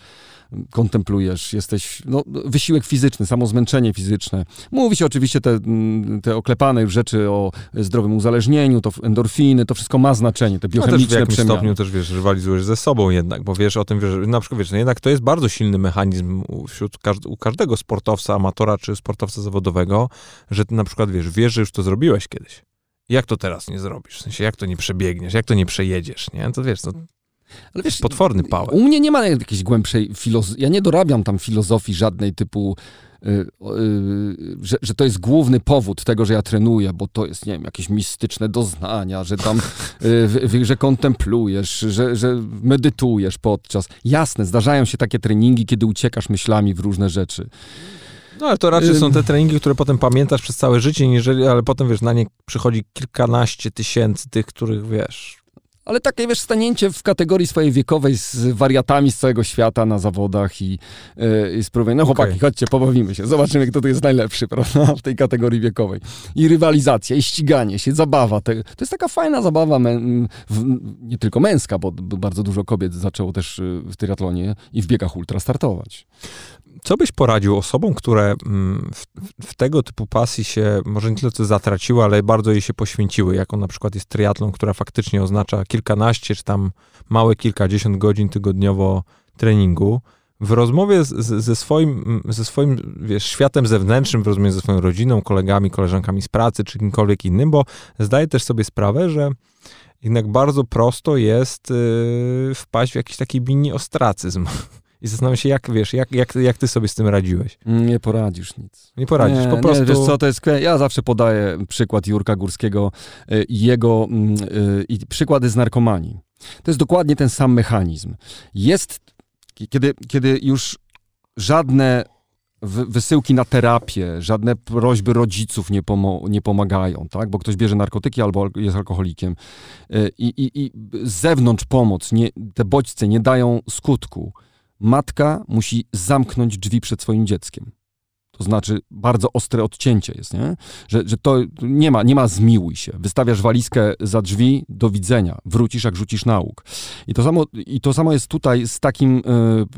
kontemplujesz, jesteś, no, wysiłek fizyczny, samo zmęczenie fizyczne. Mówi się oczywiście te, mm, te oklepane już rzeczy o zdrowym uzależnieniu, to endorfiny, to wszystko ma znaczenie, te biochemiczne no też w jakimś przemiany. stopniu też, wiesz, rywalizujesz ze sobą jednak, bo wiesz o tym, wiesz, na przykład, wiesz, no jednak to jest bardzo silny mechanizm wśród u każdego sportowca, amatora czy sportowca zawodowego, że ty na przykład, wiesz, wiesz, że już to zrobiłeś kiedyś. Jak to teraz nie zrobisz? W sensie, jak to nie przebiegniesz, jak to nie przejedziesz, nie? To wiesz, to ale wiesz, potworny power. U mnie nie ma jakiejś głębszej filozofii. Ja nie dorabiam tam filozofii żadnej typu, yy, yy, że, że to jest główny powód tego, że ja trenuję, bo to jest, nie wiem, jakieś mistyczne doznania, że tam, yy, że kontemplujesz, że, że medytujesz podczas. Jasne, zdarzają się takie treningi, kiedy uciekasz myślami w różne rzeczy. No ale to raczej są te treningi, które potem pamiętasz przez całe życie, niżeli, ale potem wiesz, na nie przychodzi kilkanaście tysięcy tych, których wiesz, ale takie, wiesz, stanięcie w kategorii swojej wiekowej z wariatami z całego świata na zawodach i, yy, i spróbuj, no chłopaki, okay. chodźcie, pobawimy się, zobaczymy, kto tu jest najlepszy, prawda, w tej kategorii wiekowej. I rywalizacja, i ściganie się, zabawa. Te, to jest taka fajna zabawa, w, nie tylko męska, bo bardzo dużo kobiet zaczęło też y, w triatlonie i w biegach ultra startować. Co byś poradził osobom, które mm, w, w, tego typu pasji się może nie tyle co zatraciły, ale bardzo jej się poświęciły, jaką na przykład jest triatlon, która faktycznie oznacza kilkanaście czy tam małe kilkadziesiąt godzin tygodniowo treningu. W rozmowie z, ze swoim, ze swoim wiesz, światem zewnętrznym, w rozmowie ze swoją rodziną, kolegami, koleżankami z pracy, czy kimkolwiek innym, bo zdaję też sobie sprawę, że jednak bardzo prosto jest yy, wpaść w jakiś taki mini ostracyzm. I zastanawiam się, jak wiesz, jak, jak, jak ty sobie z tym radziłeś? Nie poradzisz nic. Nie poradzisz, nie, po prostu. Nie, wiesz co, to jest. Ja zawsze podaję przykład Jurka Górskiego y, i jego mm, y, i przykłady z narkomanii. To jest dokładnie ten sam mechanizm. Jest, kiedy, kiedy już żadne wysyłki na terapię, żadne prośby rodziców nie, pomo- nie pomagają, tak? bo ktoś bierze narkotyki albo jest alkoholikiem y, i, i, i z zewnątrz pomoc, nie, te bodźce nie dają skutku matka musi zamknąć drzwi przed swoim dzieckiem. To znaczy bardzo ostre odcięcie jest, nie? Że, że to nie ma, nie ma zmiłuj się. Wystawiasz walizkę za drzwi, do widzenia. Wrócisz, jak rzucisz nauk. I to samo, i to samo jest tutaj z takim y,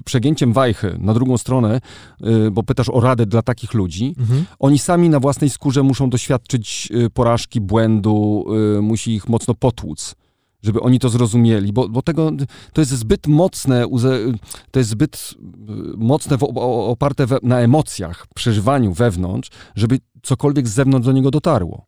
przegięciem wajchy na drugą stronę, y, bo pytasz o radę dla takich ludzi. Mhm. Oni sami na własnej skórze muszą doświadczyć y, porażki, błędu, musi ich mocno potłuc żeby oni to zrozumieli, bo, bo tego, to jest zbyt mocne, to jest zbyt y, mocne w, oparte we, na emocjach, przeżywaniu wewnątrz, żeby cokolwiek z zewnątrz do niego dotarło.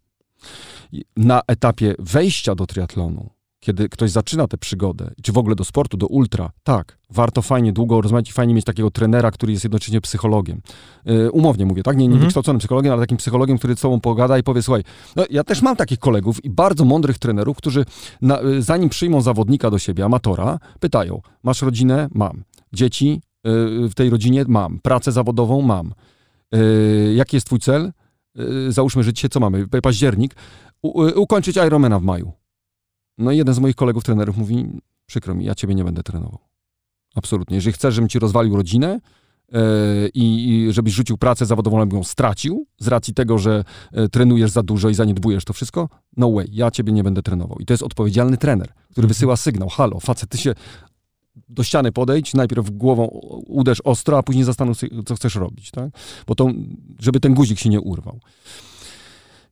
Na etapie wejścia do triatlonu kiedy ktoś zaczyna tę przygodę, czy w ogóle do sportu, do ultra, tak, warto fajnie, długo rozmawiać i fajnie mieć takiego trenera, który jest jednocześnie psychologiem. Yy, umownie mówię, tak? Nie, nie mhm. wykształconym psychologiem, ale takim psychologiem, który z sobą pogada i powie, słuchaj, no, ja też mam takich kolegów i bardzo mądrych trenerów, którzy na, yy, zanim przyjmą zawodnika do siebie, amatora, pytają, masz rodzinę? Mam. Dzieci yy, w tej rodzinie? Mam. Pracę zawodową? Mam. Y, jaki jest twój cel? Y, załóżmy, że dzisiaj co mamy? Październik. U, y, ukończyć Ironmana w maju. No i jeden z moich kolegów trenerów mówi, przykro mi, ja ciebie nie będę trenował. Absolutnie. Jeżeli chcesz, żebym ci rozwalił rodzinę yy, i żebyś rzucił pracę zawodową, albo ją stracił z racji tego, że yy, trenujesz za dużo i zaniedbujesz to wszystko, no way, ja ciebie nie będę trenował. I to jest odpowiedzialny trener, który mhm. wysyła sygnał, halo, facet, ty się do ściany podejdź, najpierw głową uderz ostro, a później zastanów się, co chcesz robić, tak? Bo to, żeby ten guzik się nie urwał.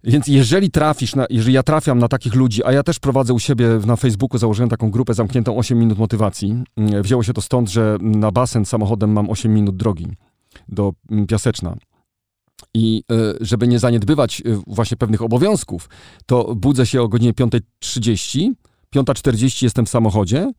Więc jeżeli trafisz, na, jeżeli ja trafiam na takich ludzi, a ja też prowadzę u siebie na Facebooku, założyłem taką grupę zamkniętą 8 minut motywacji. Mm, wzięło się to stąd, że na basen samochodem mam 8 minut drogi do mm, Piaseczna. I e, żeby nie zaniedbywać e, właśnie pewnych obowiązków, to budzę się o godzinie 5.30, 5.40 jestem w samochodzie,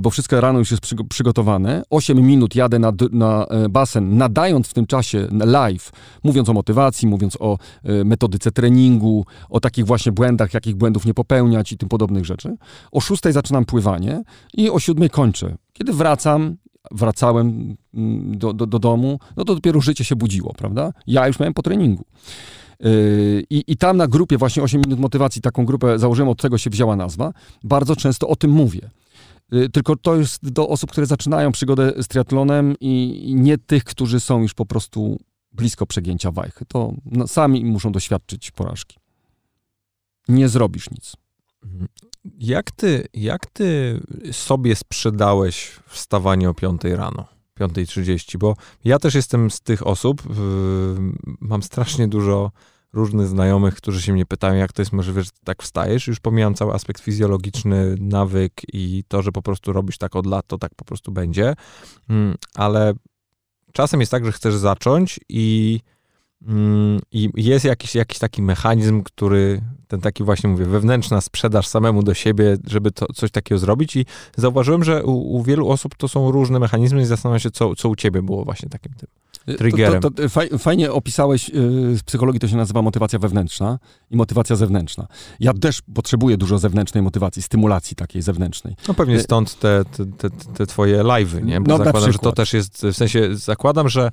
bo wszystko rano już jest przygotowane. 8 minut jadę na, na e, basen, nadając w tym czasie live, mówiąc o motywacji, mówiąc o e, metodyce treningu, o takich właśnie błędach, jakich błędów nie popełniać i tym podobnych rzeczy. O 6 zaczynam pływanie i o 7 kończę. Kiedy wracam, wracałem mm, do, do, do domu, no to dopiero życie się budziło, prawda? Ja już miałem po treningu. I, I tam na grupie, właśnie 8 minut motywacji, taką grupę założyłem, od tego się wzięła nazwa, bardzo często o tym mówię. Y, tylko to jest do osób, które zaczynają przygodę z triatlonem i nie tych, którzy są już po prostu blisko przegięcia wajchy. To no, sami muszą doświadczyć porażki. Nie zrobisz nic. Mhm. Jak ty, jak ty sobie sprzedałeś wstawanie o 5 rano? 5.30, bo ja też jestem z tych osób, yy, mam strasznie dużo różnych znajomych, którzy się mnie pytają, jak to jest możliwe, że tak wstajesz. Już pomijam cały aspekt fizjologiczny, nawyk i to, że po prostu robisz tak od lat, to tak po prostu będzie. Mm, ale czasem jest tak, że chcesz zacząć i, mm, i jest jakiś, jakiś taki mechanizm, który ten taki właśnie mówię, wewnętrzna sprzedaż samemu do siebie, żeby to, coś takiego zrobić i zauważyłem, że u, u wielu osób to są różne mechanizmy i zastanawiam się, co, co u ciebie było właśnie takim tym triggerem. To, to, to fajnie opisałeś, w psychologii to się nazywa motywacja wewnętrzna i motywacja zewnętrzna. Ja też potrzebuję dużo zewnętrznej motywacji, stymulacji takiej zewnętrznej. No pewnie stąd te, te, te, te twoje live'y, nie? Bo no, zakładam, że to też jest, w sensie zakładam, że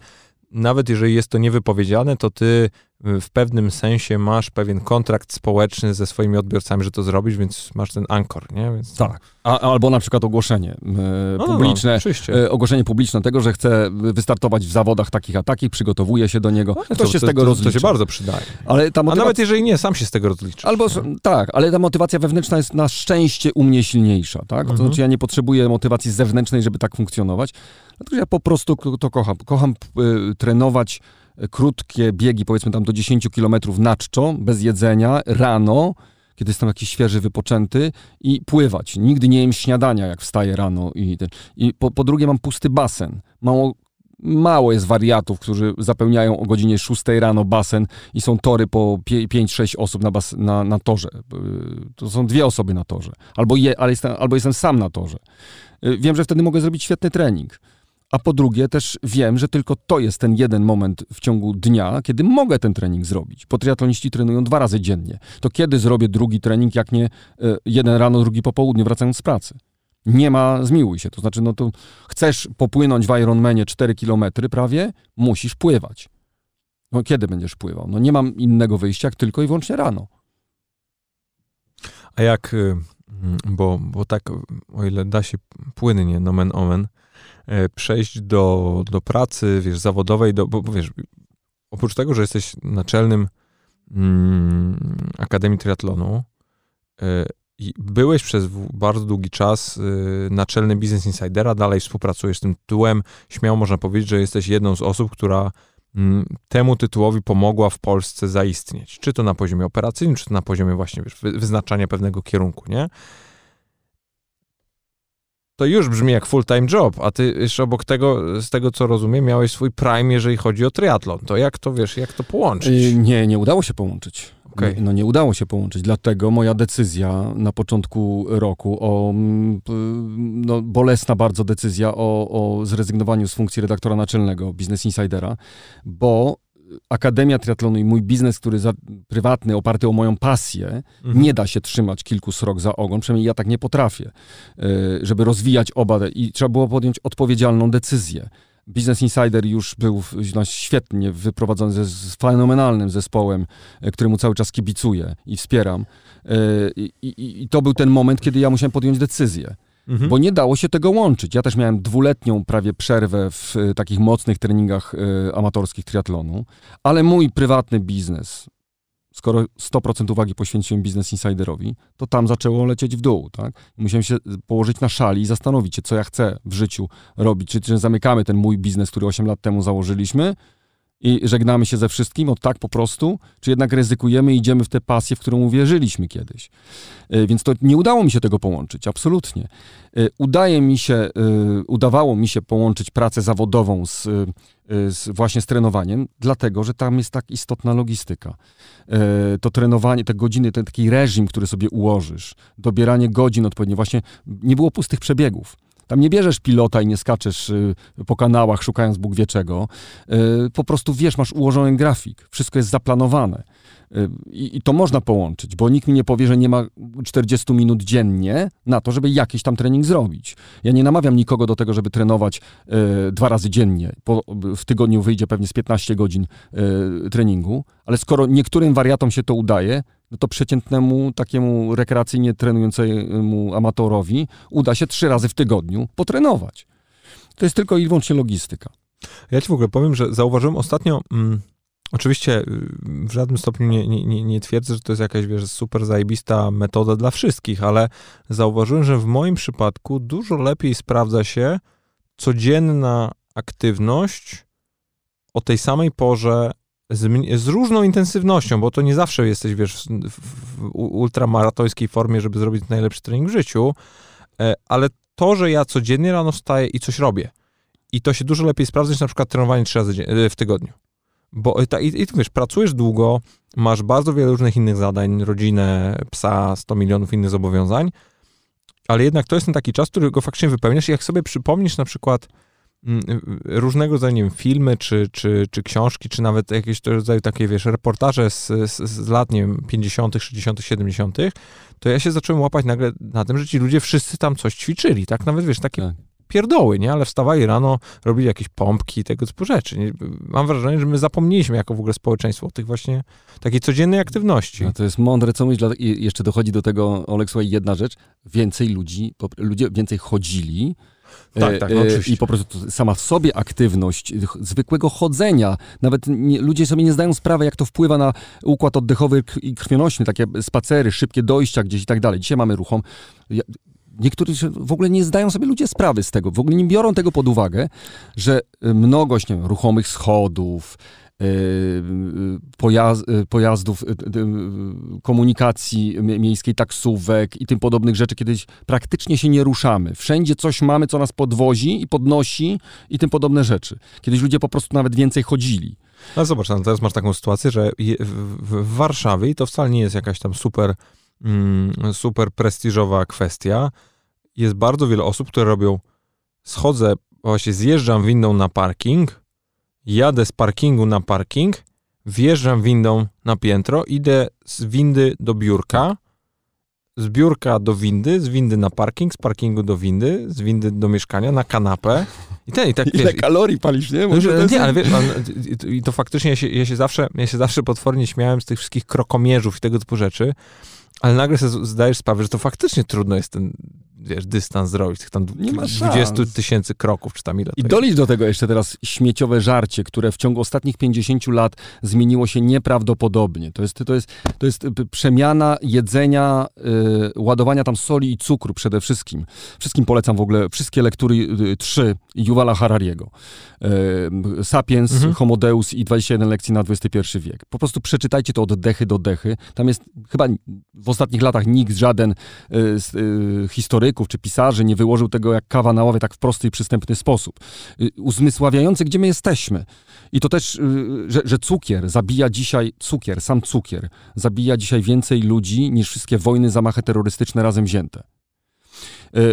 nawet jeżeli jest to niewypowiedziane, to ty w pewnym sensie masz pewien kontrakt społeczny ze swoimi odbiorcami, że to zrobisz, więc masz ten ankor, nie? Więc tak. A, albo na przykład ogłoszenie e, no, publiczne, no, e, ogłoszenie publiczne tego, że chce wystartować w zawodach takich a takich, przygotowuje się do niego, no, to, się to, z tego to, rozlicza. To się bardzo przydaje. Ale ta motywacja... A nawet jeżeli nie, sam się z tego rozliczasz. Albo, tak, ale ta motywacja wewnętrzna jest na szczęście u mnie silniejsza, tak? To mhm. znaczy ja nie potrzebuję motywacji zewnętrznej, żeby tak funkcjonować, dlatego ja po prostu to kocham. Kocham y, trenować krótkie biegi, powiedzmy tam do 10 km na czczo, bez jedzenia, rano, kiedy jestem jakiś świeży, wypoczęty i pływać. Nigdy nie jem śniadania, jak wstaję rano. I, i po, po drugie mam pusty basen. Mało, mało jest wariatów, którzy zapełniają o godzinie 6 rano basen i są tory po 5-6 osób na, bas, na, na torze. To są dwie osoby na torze. Albo, je, jestem, albo jestem sam na torze. Wiem, że wtedy mogę zrobić świetny trening a po drugie też wiem, że tylko to jest ten jeden moment w ciągu dnia, kiedy mogę ten trening zrobić. Bo triatloniści trenują dwa razy dziennie. To kiedy zrobię drugi trening, jak nie e, jeden rano, drugi po południu, wracając z pracy? Nie ma, zmiłuj się. To znaczy, no to chcesz popłynąć w Ironmanie 4 km prawie, musisz pływać. No kiedy będziesz pływał? No nie mam innego wyjścia, jak tylko i wyłącznie rano. A jak, y, bo, bo tak, o ile da się płynnie, nomen omen, przejść do, do pracy, wiesz, zawodowej, do, bo, bo wiesz, oprócz tego, że jesteś naczelnym mm, Akademii Triatlonu y, byłeś przez bardzo długi czas y, naczelnym Business Insidera, dalej współpracujesz z tym tytułem, śmiało można powiedzieć, że jesteś jedną z osób, która mm, temu tytułowi pomogła w Polsce zaistnieć. Czy to na poziomie operacyjnym, czy to na poziomie właśnie wiesz, wyznaczania pewnego kierunku, nie? To już brzmi jak full-time job, a ty jeszcze obok tego, z tego co rozumiem, miałeś swój prime, jeżeli chodzi o triatlon. To jak to, wiesz, jak to połączyć? Y, nie, nie udało się połączyć. Okay. No, nie udało się połączyć, dlatego moja decyzja na początku roku o mm, no, bolesna bardzo decyzja o, o zrezygnowaniu z funkcji redaktora naczelnego Business Insidera, bo Akademia Triatlonu i mój biznes, który za, prywatny, oparty o moją pasję, mhm. nie da się trzymać kilku srok za ogon, przynajmniej ja tak nie potrafię, e, żeby rozwijać oba i trzeba było podjąć odpowiedzialną decyzję. Business Insider już był no, świetnie wyprowadzony ze, z fenomenalnym zespołem, e, któremu cały czas kibicuję i wspieram. E, I, i, I to był ten moment, kiedy ja musiałem podjąć decyzję mhm. bo nie dało się tego łączyć. Ja też miałem dwuletnią prawie przerwę w y, takich mocnych treningach y, amatorskich triatlonu, ale mój prywatny biznes, skoro 100% uwagi poświęciłem Business Insiderowi, to tam zaczęło lecieć w dół, tak? Musiałem się położyć na szali i zastanowić się, co ja chcę w życiu robić. Czy, czy zamykamy ten mój biznes, który 8 lat temu założyliśmy, i żegnamy się ze wszystkim, od tak po prostu, czy jednak ryzykujemy i idziemy w tę pasję, w którą uwierzyliśmy kiedyś. E, więc to nie udało mi się tego połączyć, absolutnie. E, udaje mi się, e, udawało mi się połączyć pracę zawodową z, z właśnie z trenowaniem, dlatego, że tam jest tak istotna logistyka. To trenowanie, te godziny, ten taki reżim, który sobie ułożysz, dobieranie godzin odpowiednio, właśnie nie było pustych przebiegów. Tam nie bierzesz pilota i nie skaczesz y, po kanałach szukając Bóg wie czego. Y, po prostu wiesz, masz ułożony grafik, wszystko jest zaplanowane. Y, I, I, to można połączyć, bo nikt mi nie powie, że nie ma 40 minut dziennie na to, żeby jakiś tam trening zrobić. Ja nie namawiam nikogo do tego, żeby trenować dwa razy dziennie. Po, w tygodniu wyjdzie pewnie z 15 godzin treningu, ale skoro niektórym wariatom się to udaje, no to przeciętnemu takiemu rekreacyjnie trenującemu amatorowi uda się trzy razy w tygodniu potrenować. To jest tylko i wyłącznie logistyka. Ja ci w ogóle powiem, że zauważyłem ostatnio, mm, oczywiście y, w żadnym stopniu nie, nie, nie twierdzę, że to jest jakaś, wiesz, super zajebista metoda dla wszystkich, ale zauważyłem, że w moim przypadku dużo lepiej sprawdza się codzienna aktywność o tej samej porze z, z, różną intensywnością, bo to nie zawsze jesteś, wiesz, w, w ultramaratońskiej formie, żeby zrobić najlepszy trening w życiu, e, ale to, że ja codziennie rano wstaję i coś robię i to się dużo lepiej sprawdza niż na przykład trenowanie trzy razy e, w tygodniu. Bo i, i, i wiesz, pracujesz długo, masz bardzo wiele różnych innych zadań, rodzinę, psa, 100 milionów innych zobowiązań, ale jednak to jest ten taki czas, który go faktycznie wypełniasz i jak sobie przypomnisz na przykład różnego rodzaju nie wiem, filmy, czy, czy, czy książki, czy nawet jakieś rodzaju takie, wiesz, reportaże z, z, z lat, nie wiem, 50., 60., 70., to ja się zacząłem łapać nagle na tym, że ci ludzie wszyscy tam coś ćwiczyli, tak? Nawet, wiesz, takie tak. pierdoły, nie? Ale wstawali rano, robili jakieś pompki, tego typu rzeczy. Nie? Mam wrażenie, że my zapomnieliśmy jako w ogóle społeczeństwo o tych właśnie takiej codziennej aktywności. No to jest mądre, co myślisz, i jeszcze dochodzi do tego, Olek, słuchaj, jedna rzecz, więcej ludzi, ludzie więcej chodzili, tak, tak, no e, oczywiście. I po prostu sama w sobie aktywność zwykłego chodzenia, nawet nie, ludzie sobie nie zdają sprawy, jak to wpływa na układ oddechowy i krwionośny, takie spacery, szybkie dojścia gdzieś i tak dalej. Dzisiaj mamy ruchom. Niektórzy w ogóle nie zdają sobie ludzie sprawy z tego, w ogóle nie biorą tego pod uwagę, że mnogość nie wiem, ruchomych schodów, y, pojazdów, y, komunikacji miejskiej, taksówek i tym podobnych rzeczy, kiedyś praktycznie się nie ruszamy. Wszędzie coś mamy, co nas podwozi i podnosi i tym podobne rzeczy. Kiedyś ludzie po prostu nawet więcej chodzili. No zobacz, no teraz masz taką sytuację, że w Warszawie, i to wcale nie jest jakaś tam super, mm, super prestiżowa kwestia, jest bardzo wiele osób, które robią schodzę, właśnie zjeżdżam windą na parking, jadę z parkingu na parking, wjeżdżam windą na piętro, idę z windy do biurka, z biurka do windy, z windy na parking, z parkingu do windy, z windy do mieszkania, na kanapę. I, ten, i tak, Ile wiesz, kalorii palisz, nie? Może no, nie, ale wiesz, i to faktycznie ja się, ja się, zawsze, ja się zawsze potwornie śmiałem z tych wszystkich krokomierzów i tego typu rzeczy, ale nagle sobie zdajesz sprawę, że to faktycznie trudno jest ten wiesz, dystans zrobić, tych tam nie 20 tysięcy kroków, czy tam ile I dolicz do tego jeszcze teraz śmieciowe żarcie, które w ciągu ostatnich 50 lat zmieniło się nieprawdopodobnie. To jest, to jest, to jest przemiana jedzenia, yy, ładowania tam soli i cukru przede wszystkim. Wszystkim polecam w ogóle wszystkie lektury yy, trzy Yuvala Harariego. Yy, Sapiens, mhm. Homo Deus i 21 lekcji na XXI wiek. Po prostu przeczytajcie to od dechy do dechy. Tam jest chyba w ostatnich latach nikt, żaden y, y, czy pisarzy nie wyłożył tego jak kawa na ławie tak w prosty i przystępny sposób. Y, uzmysławiający, gdzie my jesteśmy. I to też, że, że cukier zabija dzisiaj, cukier, sam cukier, zabija dzisiaj więcej ludzi niż wszystkie wojny, zamachy terrorystyczne razem wzięte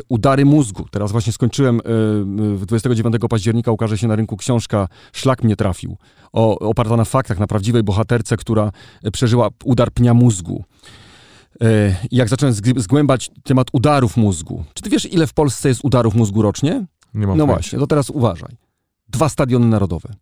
udary mózgu. Teraz właśnie skończyłem, 29 października ukaże się na rynku książka Szlak mnie trafił, oparta na faktach, na prawdziwej bohaterce, która przeżyła udar pnia mózgu. E, jak zacząłem zgłębać temat udarów mózgu. Czy ty wiesz, ile w Polsce jest udarów mózgu rocznie? Nie mam No pojęcia. właśnie, to teraz uważaj. Dwa stadiony narodowe.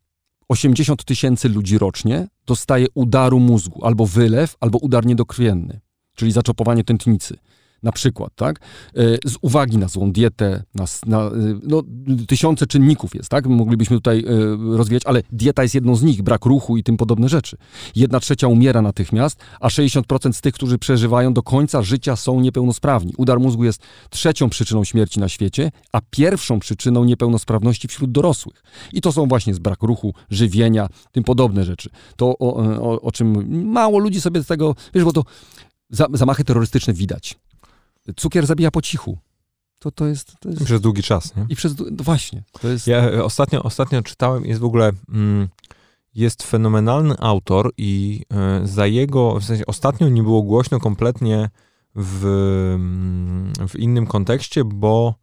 80 tysięcy ludzi rocznie dostaje udaru mózgu, albo wylew, albo udar niedokrwienny, czyli zaczopowanie tętnicy na przykład, tak? E, z uwagi na złą dietę, na, na, e, no, tysiące czynników jest, tak? Moglibyśmy tutaj e, rozwijać, ale dieta jest jedną z nich, brak ruchu i tym podobne rzeczy. Jedna trzecia umiera natychmiast, a 60% z tych, którzy przeżywają do końca życia są niepełnosprawni. Udar mózgu jest trzecią przyczyną śmierci na świecie, a pierwszą przyczyną niepełnosprawności wśród dorosłych. I to są właśnie z brak ruchu, żywienia, tym podobne rzeczy. To o, o, o czym mało ludzi sobie z tego, wiesz, bo to zamachy terrorystyczne widać cukier zabija po cichu. To, to, jest, to jest... Przez długi czas, nie? I przez, no właśnie. To jest... Ja e, ostatnio, ostatnio czytałem, jest w ogóle, mm, jest fenomenalny autor i y, za jego, w sensie ostatnio nie było głośno kompletnie w, mm, w innym kontekście, bo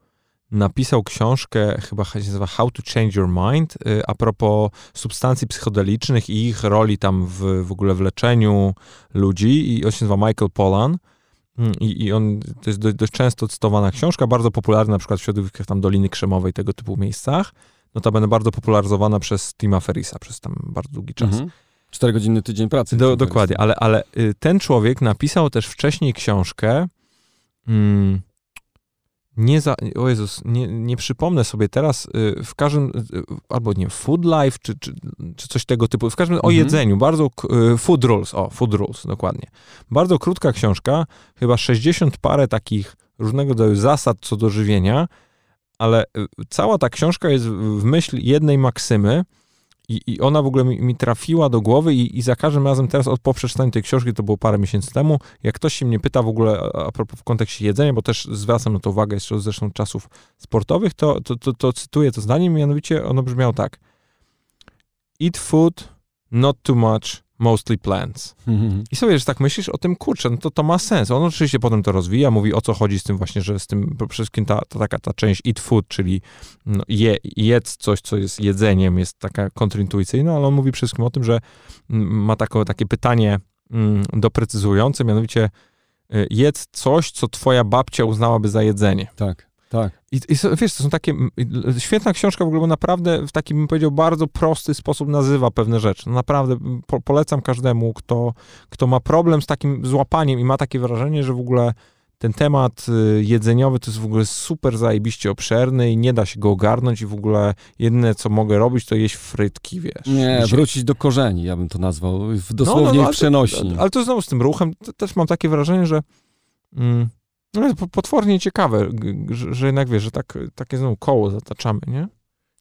napisał książkę, chyba się nazywa How to Change Your Mind, y, a propos substancji psychodelicznych i ich roli tam w, w ogóle w leczeniu ludzi i on się nazywa Michael Pollan. Mm, I, I on, to jest dość, dość często cytowana książka, bardzo popularna na przykład w środowiskach tam Doliny Krzemowej, tego typu miejscach. Notabene bardzo popularyzowana przez Tima Ferisa przez tam bardzo długi czas. Mhm. Czterogodzinny tydzień pracy. Do, dokładnie, ale, ale y, ten człowiek napisał też wcześniej książkę, mm, nie za, o Jezus, nie, nie przypomnę sobie teraz, y, w każdym, y, albo nie, Food Life, czy, czy, czy coś tego typu, w każdym o mhm. jedzeniu, bardzo, y, Food Rules, o, Food Rules, dokładnie. Bardzo krótka książka, chyba 60 parę takich różnego rodzaju zasad co do żywienia, ale cała ta książka jest w myśl jednej maksymy, i, I ona w ogóle mi, mi trafiła do głowy i, i, za każdym razem teraz od po przeczytaniu tej książki, to było parę miesięcy temu, jak ktoś się mnie pyta w ogóle a, propos w kontekście jedzenia, bo też zwracam na to uwagę jeszcze zresztą czasów sportowych, to, to, to, to cytuję to zdanie, mianowicie ono brzmiało tak. Eat food, not too much, mostly plants. I sobie, że tak myślisz o tym, kurczę, no to to ma sens. On oczywiście potem to rozwija, mówi o co chodzi z tym właśnie, że z tym przede wszystkim ta, ta taka ta część eat food, czyli no, je, jedz coś, co jest jedzeniem, jest taka kontrintuicyjna, ale on mówi przede wszystkim o tym, że ma tako, takie pytanie mm, doprecyzujące, mianowicie y, jedz coś, co twoja babcia uznałaby za jedzenie. Tak. Tak. I, I wiesz, to są takie, świetna książka w ogóle, bo naprawdę w taki, bym powiedział, bardzo prosty sposób nazywa pewne rzeczy. No naprawdę po, polecam każdemu, kto, kto ma problem z takim złapaniem i ma takie wrażenie, że w ogóle ten temat y, jedzeniowy to jest w ogóle super zajebiście obszerny i nie da się go ogarnąć i w ogóle jedyne, co mogę robić, to jeść frytki, wiesz. Nie, Dzisiaj- wrócić do korzeni, ja bym to nazwał, w- no, dosłownie no, w ale przenośni. To, ale to znowu z tym ruchem też mam takie wrażenie, że mm, no, jest po- potwornie ciekawe, że, że jednak wiesz, że tak, takie znowu koło zataczamy, nie?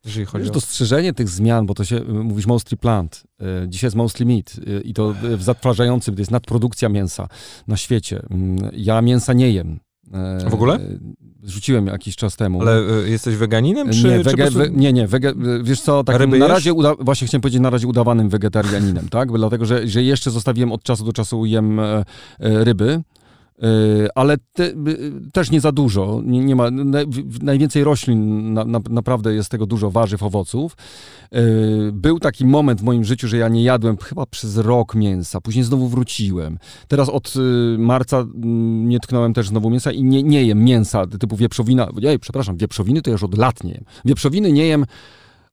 Jeżeli chodzi Wiesz, o... dostrzeżenie tych zmian, bo to się, y, mówisz mostly plant, y, dzisiaj jest mostly meat y, i to w zatrważającym, to jest nadprodukcja mięsa na świecie. Mm, Ja mięsa nie jem. E, W ogóle? y, Rzuciłem jakiś czas temu. Ale y, jesteś weganinem, czy, nie, czy wege, po prostu... nie, nie, wege, wiesz co, tak na razie, uda, właśnie chciałem powiedzieć, na razie udawanym wegetarianinem, tak? Dlatego, że, że jeszcze zostawiłem od czasu do czasu jem e, e, ryby, e, ale te, e, też nie za dużo, nie, nie ma, najwięcej roślin, na, na, naprawdę jest tego dużo, warzyw, owoców. E, Był taki moment w moim życiu, że ja nie jadłem chyba przez rok mięsa, później znowu wróciłem. Teraz od y, marca mm, nie tknąłem też znowu mięsa i nie, nie jem mięsa typu wieprzowina. Ej, przepraszam, wieprzowiny to już od lat nie jem. Wieprzowiny nie jem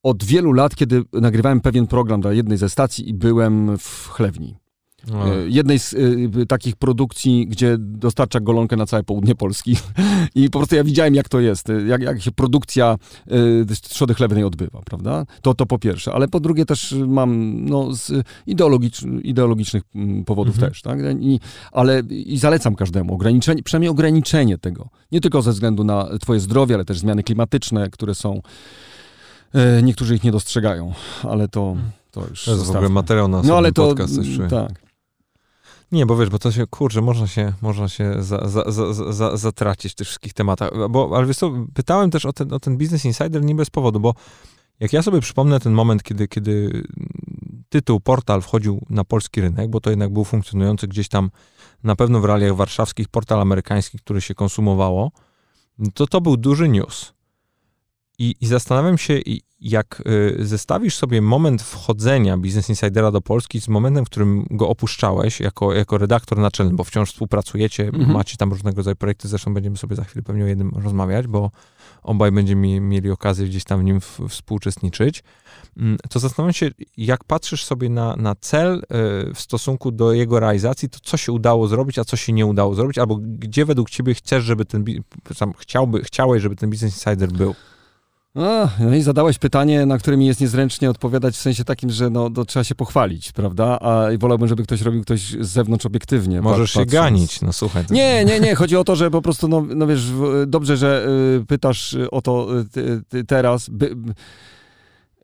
od wielu lat, kiedy nagrywałem pewien program dla jednej ze stacji i byłem w chlewni. No. E, Jednej z y, takich produkcji, gdzie dostarcza golonkę na całe południe Polski. I po prostu ja widziałem, jak to jest, y, jak, jak się produkcja y, trzody chlewnej odbywa, prawda? To, to po pierwsze. Ale po drugie też mam no, z ideologicz, ideologicznych mm, powodów Mhm. też, tak? I, ale i zalecam każdemu ograniczenie, przynajmniej ograniczenie tego. Nie tylko ze względu na twoje zdrowie, ale też zmiany klimatyczne, które są... e, Niektórzy ich nie dostrzegają, ale to, to już To jest w ogóle zostawmy. materiał na No ale to, podcast. Czuję. tak. Nie, bo wiesz, bo to się, kurczę, można się, można się za, za, za, za, za, zatracić w tych wszystkich tematach. Bo, ale wiesz co, pytałem też o ten, o ten Business Insider nie bez powodu, bo jak ja sobie przypomnę ten moment, kiedy, kiedy tytuł portal wchodził na polski rynek, bo to jednak był funkcjonujący gdzieś tam na pewno w realiach warszawskich portal amerykański, który się konsumowało, to to był duży news. I, i zastanawiam się, jak y, zestawisz sobie moment wchodzenia Business Insidera do Polski z momentem, w którym go opuszczałeś jako, jako redaktor naczelny, bo wciąż współpracujecie, Mhm. macie tam różnego rodzaju projekty, zresztą będziemy sobie za chwilę pewnie o jednym rozmawiać, bo obaj będziemy mi- mieli okazję gdzieś tam w nim w, współuczestniczyć, Mm, to zastanawiam się, jak patrzysz sobie na, na cel y, w stosunku do jego realizacji, to co się udało zrobić, a co się nie udało zrobić, albo gdzie według ciebie chcesz, żeby ten, chciałby, chciałeś, żeby ten Business Insider był? A, no i zadałeś pytanie, na które mi jest niezręcznie odpowiadać w sensie takim, że no, to trzeba się pochwalić, prawda? A wolałbym, żeby ktoś robił ktoś z zewnątrz obiektywnie. Możesz się patrząc. ganić, no słuchaj. to- Nie, nie, nie. Chodzi o to, że po prostu, no, no wiesz, dobrze, że y, pytasz o to y, ty, ty teraz. By,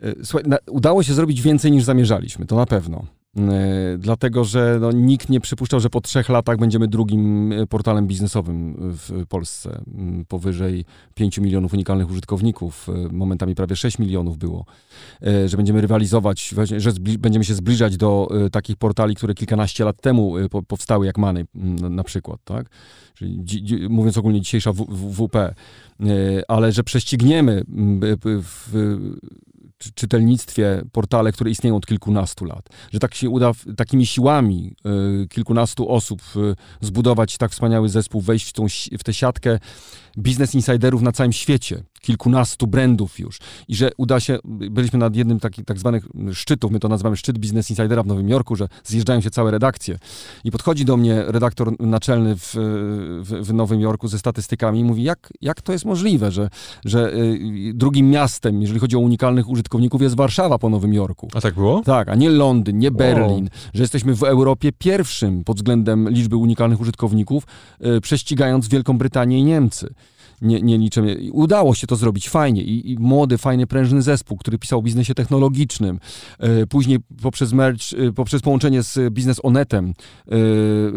y, słuchaj, na, udało się zrobić więcej niż zamierzaliśmy, to na pewno. Y, dlatego, że no, nikt nie przypuszczał, że po trzech latach będziemy drugim y, portalem biznesowym w Polsce. Y, Powyżej 5 milionów unikalnych użytkowników, y, momentami prawie 6 milionów było. Że będziemy rywalizować, że będziemy się zbliżać do takich portali, które kilkanaście lat temu po, powstały, jak Money na, na przykład, tak? Czyli mówiąc ogólnie dzisiejsza WP, ale że prześcigniemy mm, w czytelnictwie portale, które istnieją od kilkunastu lat. Że tak się uda takimi siłami y, kilkunastu osób y, zbudować tak wspaniały zespół, wejść w, tą, w tę siatkę biznes insiderów na całym świecie, kilkunastu brandów już. I że uda się, byliśmy nad jednym takich tak zwanych szczytów, my to nazywamy szczyt biznes insidera w Nowym Jorku, że zjeżdżają się całe redakcje. I podchodzi do mnie redaktor naczelny w, w, w Nowym Jorku ze statystykami i mówi, jak, jak to jest możliwe, że, że y, drugim miastem, jeżeli chodzi o unikalnych użytkowników, jest Warszawa po Nowym Jorku. A tak było? Tak, a nie Londyn, nie Berlin, że jesteśmy w Europie pierwszym pod względem liczby unikalnych użytkowników, y, prześcigając Wielką Brytanię i Niemcy. Nie, nie Udało się to zrobić fajnie I, i młody, fajny, prężny zespół, który pisał o biznesie technologicznym. Y, Później poprzez merge, y, poprzez połączenie z Biznes Onetem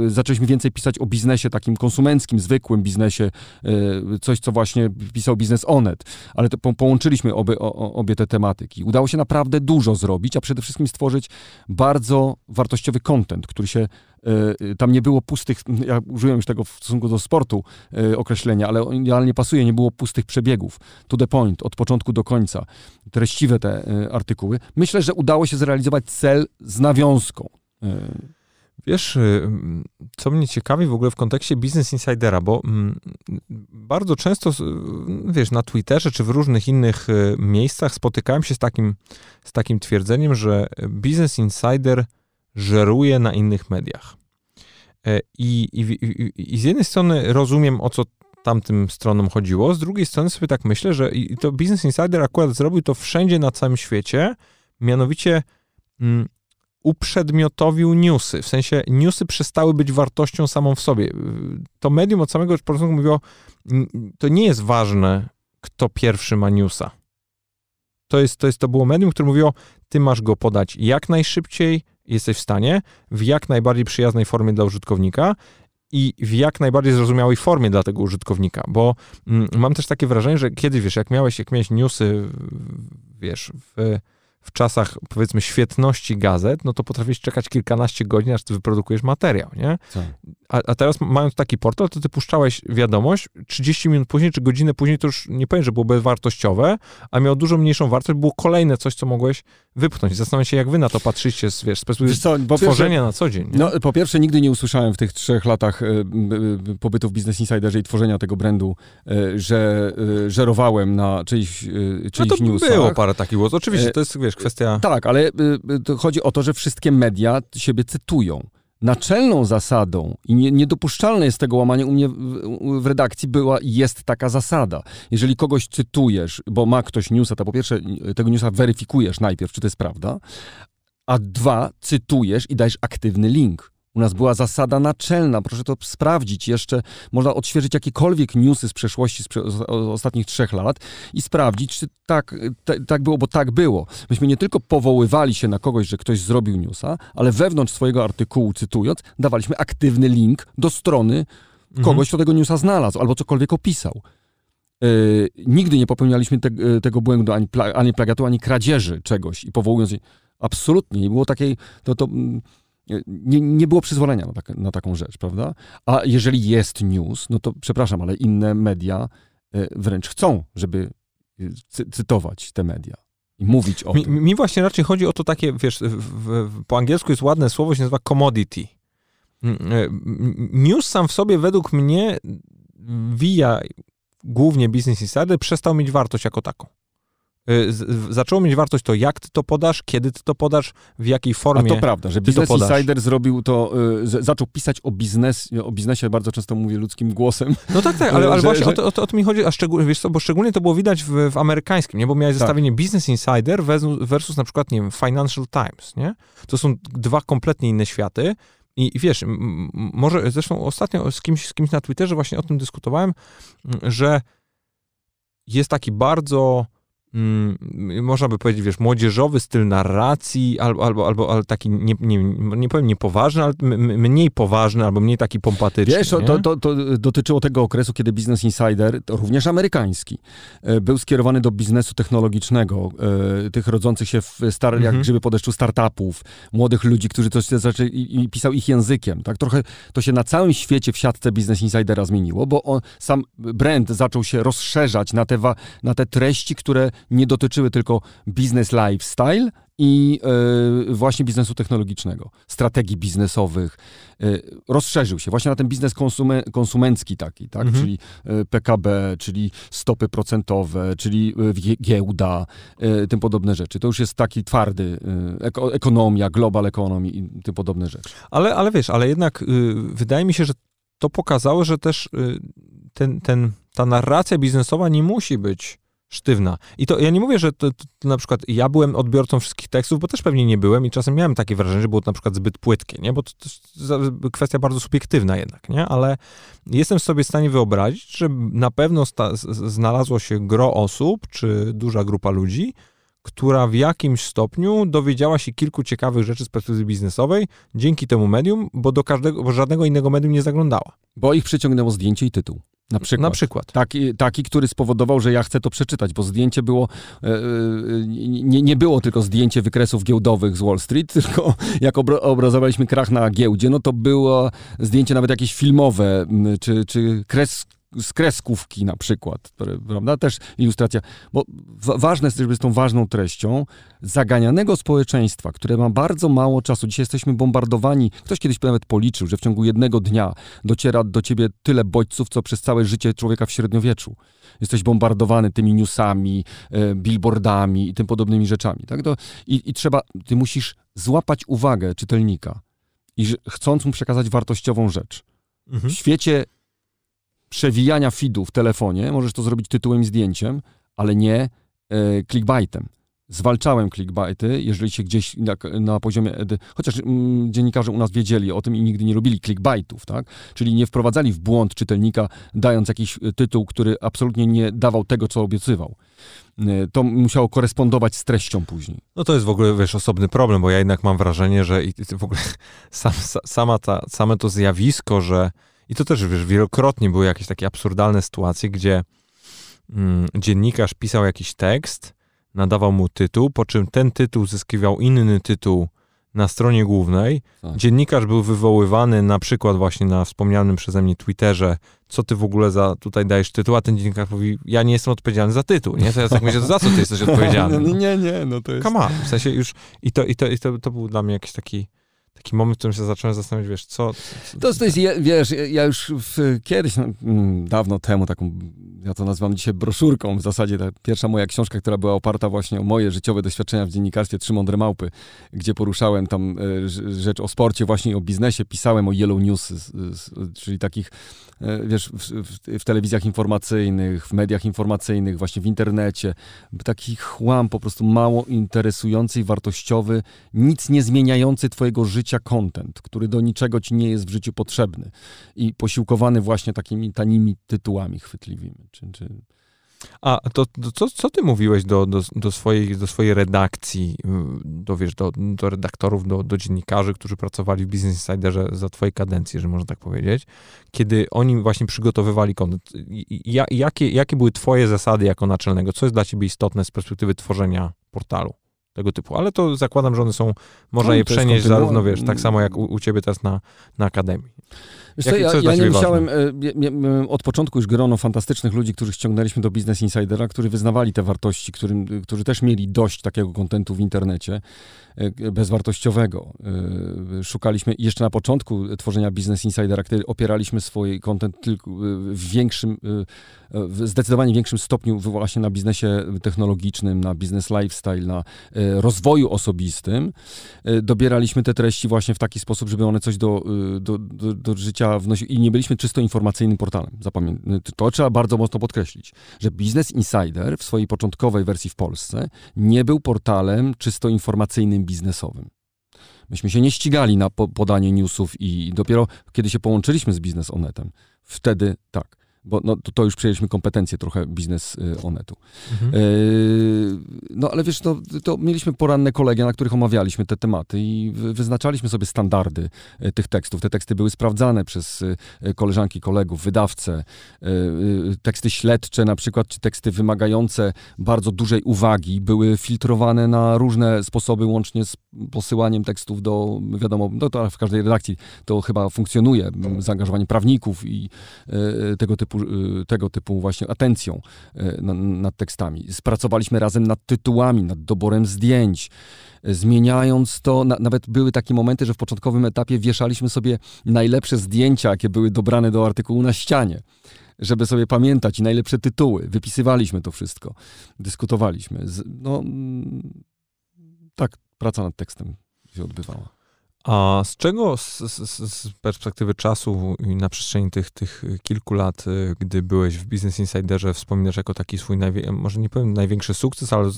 y, zaczęliśmy więcej pisać o biznesie takim konsumenckim, zwykłym biznesie, coś co właśnie pisał Biznes Onet, ale po, połączyliśmy obie, obie te tematyki. Udało się naprawdę dużo zrobić, a przede wszystkim stworzyć bardzo wartościowy content, który się tam nie było pustych, ja użyłem już tego w stosunku do sportu y, określenia, ale idealnie pasuje, nie było pustych przebiegów. To the point, od początku do końca. Treściwe te y, artykuły. Myślę, że udało się zrealizować cel z nawiązką. Y, Wiesz, y, co mnie ciekawi w ogóle w kontekście Business Insidera, bo mm, bardzo często, wiesz, na Twitterze czy w różnych innych y, miejscach spotykałem się z takim, z takim twierdzeniem, że Business Insider żeruje na innych mediach. E, I, i, I z jednej strony rozumiem, o co tamtym stronom chodziło, z drugiej strony sobie tak myślę, że i to Business Insider akurat zrobił to wszędzie na całym świecie, mianowicie mm, uprzedmiotowił newsy. W sensie newsy przestały być wartością samą w sobie. To medium od samego początku mówiło, to nie jest ważne, kto pierwszy ma newsa. To, jest, to, jest, to było medium, które mówiło, ty masz go podać jak najszybciej, jesteś w stanie, w jak najbardziej przyjaznej formie dla użytkownika i w jak najbardziej zrozumiałej formie dla tego użytkownika, bo mm, mam też takie wrażenie, że kiedy, wiesz, jak miałeś, jak miałeś newsy, wiesz, w w czasach, powiedzmy, świetności gazet, no to potrafisz czekać kilkanaście godzin, aż ty wyprodukujesz materiał, nie? Tak. A, a, teraz mając taki portal, to ty puszczałeś wiadomość, 30 minut później, czy godzinę później, to już nie powiem, że było bezwartościowe, a miało dużo mniejszą wartość, było kolejne coś, co mogłeś wypchnąć. Zastanawiam się, jak wy na to patrzycie, z, wiesz, z perspektywy tworzenia na co dzień. Nie? No, po pierwsze, nigdy nie usłyszałem w tych trzech latach y, y, pobytu w Business Insiderze i tworzenia tego brandu, y, że żerowałem na czyichś, czyichś no to newsach. było parę takich głosów. Oczywiście, to jest, wiesz, kwestia... Tak, ale chodzi o to, że wszystkie media siebie cytują naczelną zasadą i nie, niedopuszczalne jest tego łamanie u mnie w, w, redakcji była jest taka zasada. Jeżeli kogoś cytujesz, bo ma ktoś newsa, to po pierwsze tego newsa weryfikujesz najpierw, czy to jest prawda, a dwa, cytujesz i dajesz aktywny link. U nas była zasada naczelna, proszę to sprawdzić jeszcze. Można odświeżyć jakiekolwiek newsy z przeszłości, z, prze, z ostatnich trzech lat i sprawdzić, czy tak, tak było, bo tak było. Myśmy nie tylko powoływali się na kogoś, że ktoś zrobił newsa, ale wewnątrz swojego artykułu, cytując, dawaliśmy aktywny link do strony mhm. kogoś, kto tego newsa znalazł albo cokolwiek opisał. Yy, nigdy nie popełnialiśmy te, yy, tego błędu ani, pla, ani plagiatu, ani kradzieży czegoś i powołując się. Absolutnie. Nie było takiej. To, to, mm, nie, nie było przyzwolenia na, tak, na, taką rzecz, prawda? A jeżeli jest news, no to przepraszam, ale inne media e, wręcz chcą, żeby e, cy cytować te media i mówić o mi, tym. Mi właśnie raczej chodzi o to takie, wiesz, w, w, po angielsku jest ładne słowo, się nazywa commodity. Mm, e, news sam w sobie według mnie via głównie Business Insider przestał mieć wartość jako taką. Y, zaczęło mieć wartość to, jak ty to podasz, kiedy ty to podasz, w jakiej formie. A to prawda, że Business Insider zrobił to, y, zaczął pisać o, biznes, o biznesie, bardzo często mówię ludzkim głosem. No tak, tak, ale, ale że, właśnie że... o, to, o, to, o to mi chodzi, a szczególnie, wiesz co, bo szczególnie to było widać w, w amerykańskim, nie? bo miałeś tak. zestawienie Business Insider versus, versus na przykład, nie wiem, Financial Times, nie? To są dwa kompletnie inne światy. I, I, wiesz, może zresztą ostatnio z kimś, z kimś na Twitterze właśnie o tym dyskutowałem, że jest taki bardzo Mm, można by powiedzieć, wiesz, młodzieżowy styl narracji, albo, albo, albo ale taki, nie, nie, nie powiem niepoważny, ale mniej poważny, albo mniej taki pompatyczny. Wiesz, to, to, to, dotyczyło tego okresu, kiedy Business Insider, również amerykański, e, był skierowany do biznesu technologicznego, e, tych rodzących się w star, mhm. jak grzyby po deszczu startupów, młodych ludzi, którzy coś zaczęli i, i pisał ich językiem. Tak trochę to się na całym świecie w siatce Business Insidera zmieniło, bo on, sam brand zaczął się rozszerzać na te, na te treści, które nie dotyczyły tylko business lifestyle i y, właśnie biznesu technologicznego, strategii biznesowych. Y, rozszerzył się właśnie na ten biznes konsume, konsumencki taki, tak? Mhm. czyli y, PKB, czyli stopy procentowe, czyli giełda, tym podobne rzeczy. To już jest taki twardy, eko, ekonomia, global economy i tym podobne rzeczy. Ale, ale wiesz, ale jednak wydaje mi się, że to pokazało, że też ten, ten, ta narracja biznesowa nie musi być sztywna. I to ja nie mówię, że to, to, na przykład ja byłem odbiorcą wszystkich tekstów, bo też pewnie nie byłem i czasem miałem takie wrażenie, że było to na przykład zbyt płytkie, nie? Bo to, to kwestia bardzo subiektywna jednak, nie? Ale jestem sobie w stanie wyobrazić, że na pewno sta, znalazło się gro osób, czy duża grupa ludzi, która w jakimś stopniu dowiedziała się kilku ciekawych rzeczy z perspektywy biznesowej dzięki temu medium, bo do każdego, bo żadnego innego medium nie zaglądała. Bo ich przyciągnęło zdjęcie i tytuł. Na przykład. Na przykład. Taki, taki, który spowodował, że ja chcę to przeczytać, bo zdjęcie było, e, e nie, nie było tylko zdjęcie wykresów giełdowych z Wall Street, tylko jak obrazowaliśmy krach na giełdzie, no to było zdjęcie nawet jakieś filmowe, czy, czy kres z kreskówki na przykład, prawda, też ilustracja, bo ważne jest, żeby z tą ważną treścią zaganianego społeczeństwa, które ma bardzo mało czasu, dzisiaj jesteśmy bombardowani, ktoś kiedyś nawet policzył, że w ciągu jednego dnia dociera do ciebie tyle bodźców, co przez całe życie człowieka w średniowieczu. Jesteś bombardowany tymi newsami, e, billboardami i tym podobnymi rzeczami, tak? To, i, I trzeba, ty musisz złapać uwagę czytelnika i chcąc mu przekazać wartościową rzecz. Mhm. W świecie przewijania feedu w telefonie możesz to zrobić tytułem i zdjęciem, ale nie e, clickbaitem. Zwalczałem clickbaity, jeżeli się gdzieś na, poziomie, chociaż mm, dziennikarze u nas wiedzieli o tym i nigdy nie robili clickbaitów, tak? Czyli nie wprowadzali w błąd czytelnika, dając jakiś e, tytuł, który absolutnie nie dawał tego, co obiecywał. E, to musiało korespondować z treścią później. No to jest w ogóle, wiesz, osobny problem, bo ja jednak mam wrażenie, że i w ogóle sam, sama ta, same to zjawisko, że i to też, wiesz, wielokrotnie były jakieś takie absurdalne sytuacje, gdzie mm, dziennikarz pisał jakiś tekst, nadawał mu tytuł, po czym ten tytuł zyskiwał inny tytuł na stronie głównej. Tak. Dziennikarz był wywoływany na przykład właśnie na wspomnianym przeze mnie Twitterze, co ty w ogóle za tutaj dajesz tytuł, a ten dziennikarz mówi, ja nie jestem odpowiedzialny za tytuł, nie? To ja tak myślę, za co ty jesteś odpowiedzialny? No, nie, nie, no to jest... Come on, w sensie już, i to, i to, i to, to był dla mnie jakiś taki taki moment, w którym się zacząłem zastanawiać, wiesz, co... co to, to jest, wiesz, ja już w, kiedyś, no, mm, dawno temu, taką, ja to nazywam dzisiaj broszurką, w zasadzie ta pierwsza moja książka, która była oparta właśnie o moje życiowe doświadczenia w dziennikarstwie Trzy Mądre Małpy, gdzie poruszałem tam e, rzecz o sporcie, właśnie o biznesie, pisałem o Yellow News, czyli takich E, wiesz, w, w, w, telewizjach informacyjnych, w mediach informacyjnych, właśnie w internecie. Taki chłam po prostu mało interesujący i wartościowy, nic nie zmieniający twojego życia content, który do niczego ci nie jest w życiu potrzebny i posiłkowany właśnie takimi tanimi tytułami chwytliwymi. Czy, czy a to, to co, co ty mówiłeś do, do, do, swojej, do swojej redakcji, do, wiesz, do, do redaktorów, do, do dziennikarzy, którzy pracowali w Business Insiderze za twojej kadencji, że można tak powiedzieć, kiedy oni właśnie przygotowywali kontent. Jakie, jakie były twoje zasady jako naczelnego? Co jest dla ciebie istotne z perspektywy tworzenia portalu? Tego typu, ale to zakładam, że one są, można no, je przenieść zarówno, wiesz, tak samo jak u, u ciebie teraz na, na Akademii. Wiesz ja, ja nie musiałem, e, od początku już grono fantastycznych ludzi, których ściągnęliśmy do Business Insidera, którzy wyznawali te wartości, którym, którzy też mieli dość takiego kontentu w internecie, e, bezwartościowego. E, szukaliśmy, jeszcze na początku tworzenia Business Insidera, kiedy opieraliśmy swój kontent tylko w większym, w zdecydowanie większym stopniu właśnie na biznesie technologicznym, na biznes lifestyle, na rozwoju osobistym, dobieraliśmy te treści właśnie w taki sposób, żeby one coś do, do, do, do życia i nie byliśmy czysto informacyjnym portalem. Zapamię- to trzeba bardzo mocno podkreślić, że Business Insider w swojej początkowej wersji w Polsce nie był portalem czysto informacyjnym, biznesowym. Myśmy się nie ścigali na po podanie newsów i dopiero kiedy się połączyliśmy z Biznes Onetem, wtedy tak bo no, to, to, już przejęliśmy kompetencje trochę biznes y, Onetu. Mhm. Y, no ale wiesz, to, to, mieliśmy poranne kolegia, na których omawialiśmy te tematy i wyznaczaliśmy sobie standardy y, tych tekstów. Te teksty były sprawdzane przez koleżanki, kolegów, wydawcę. Teksty śledcze na przykład, czy teksty wymagające bardzo dużej uwagi były filtrowane na różne sposoby, łącznie z posyłaniem tekstów do, wiadomo, no to w każdej redakcji to chyba funkcjonuje, zaangażowanie prawników i tego typu Y, tego typu właśnie atencją y, nad tekstami. Spracowaliśmy razem nad tytułami, nad doborem zdjęć zmieniając to, na, nawet były takie momenty, że w początkowym etapie wieszaliśmy sobie najlepsze zdjęcia, jakie były dobrane do artykułu na ścianie, żeby sobie pamiętać i najlepsze tytuły. Wypisywaliśmy to wszystko, dyskutowaliśmy. no, mm, tak, praca nad tekstem się odbywała. A z czego z, z, z, perspektywy czasu i na przestrzeni tych, tych kilku lat, y, gdy byłeś w Business Insiderze, wspominasz jako taki swój, może nie powiem największy sukces, ale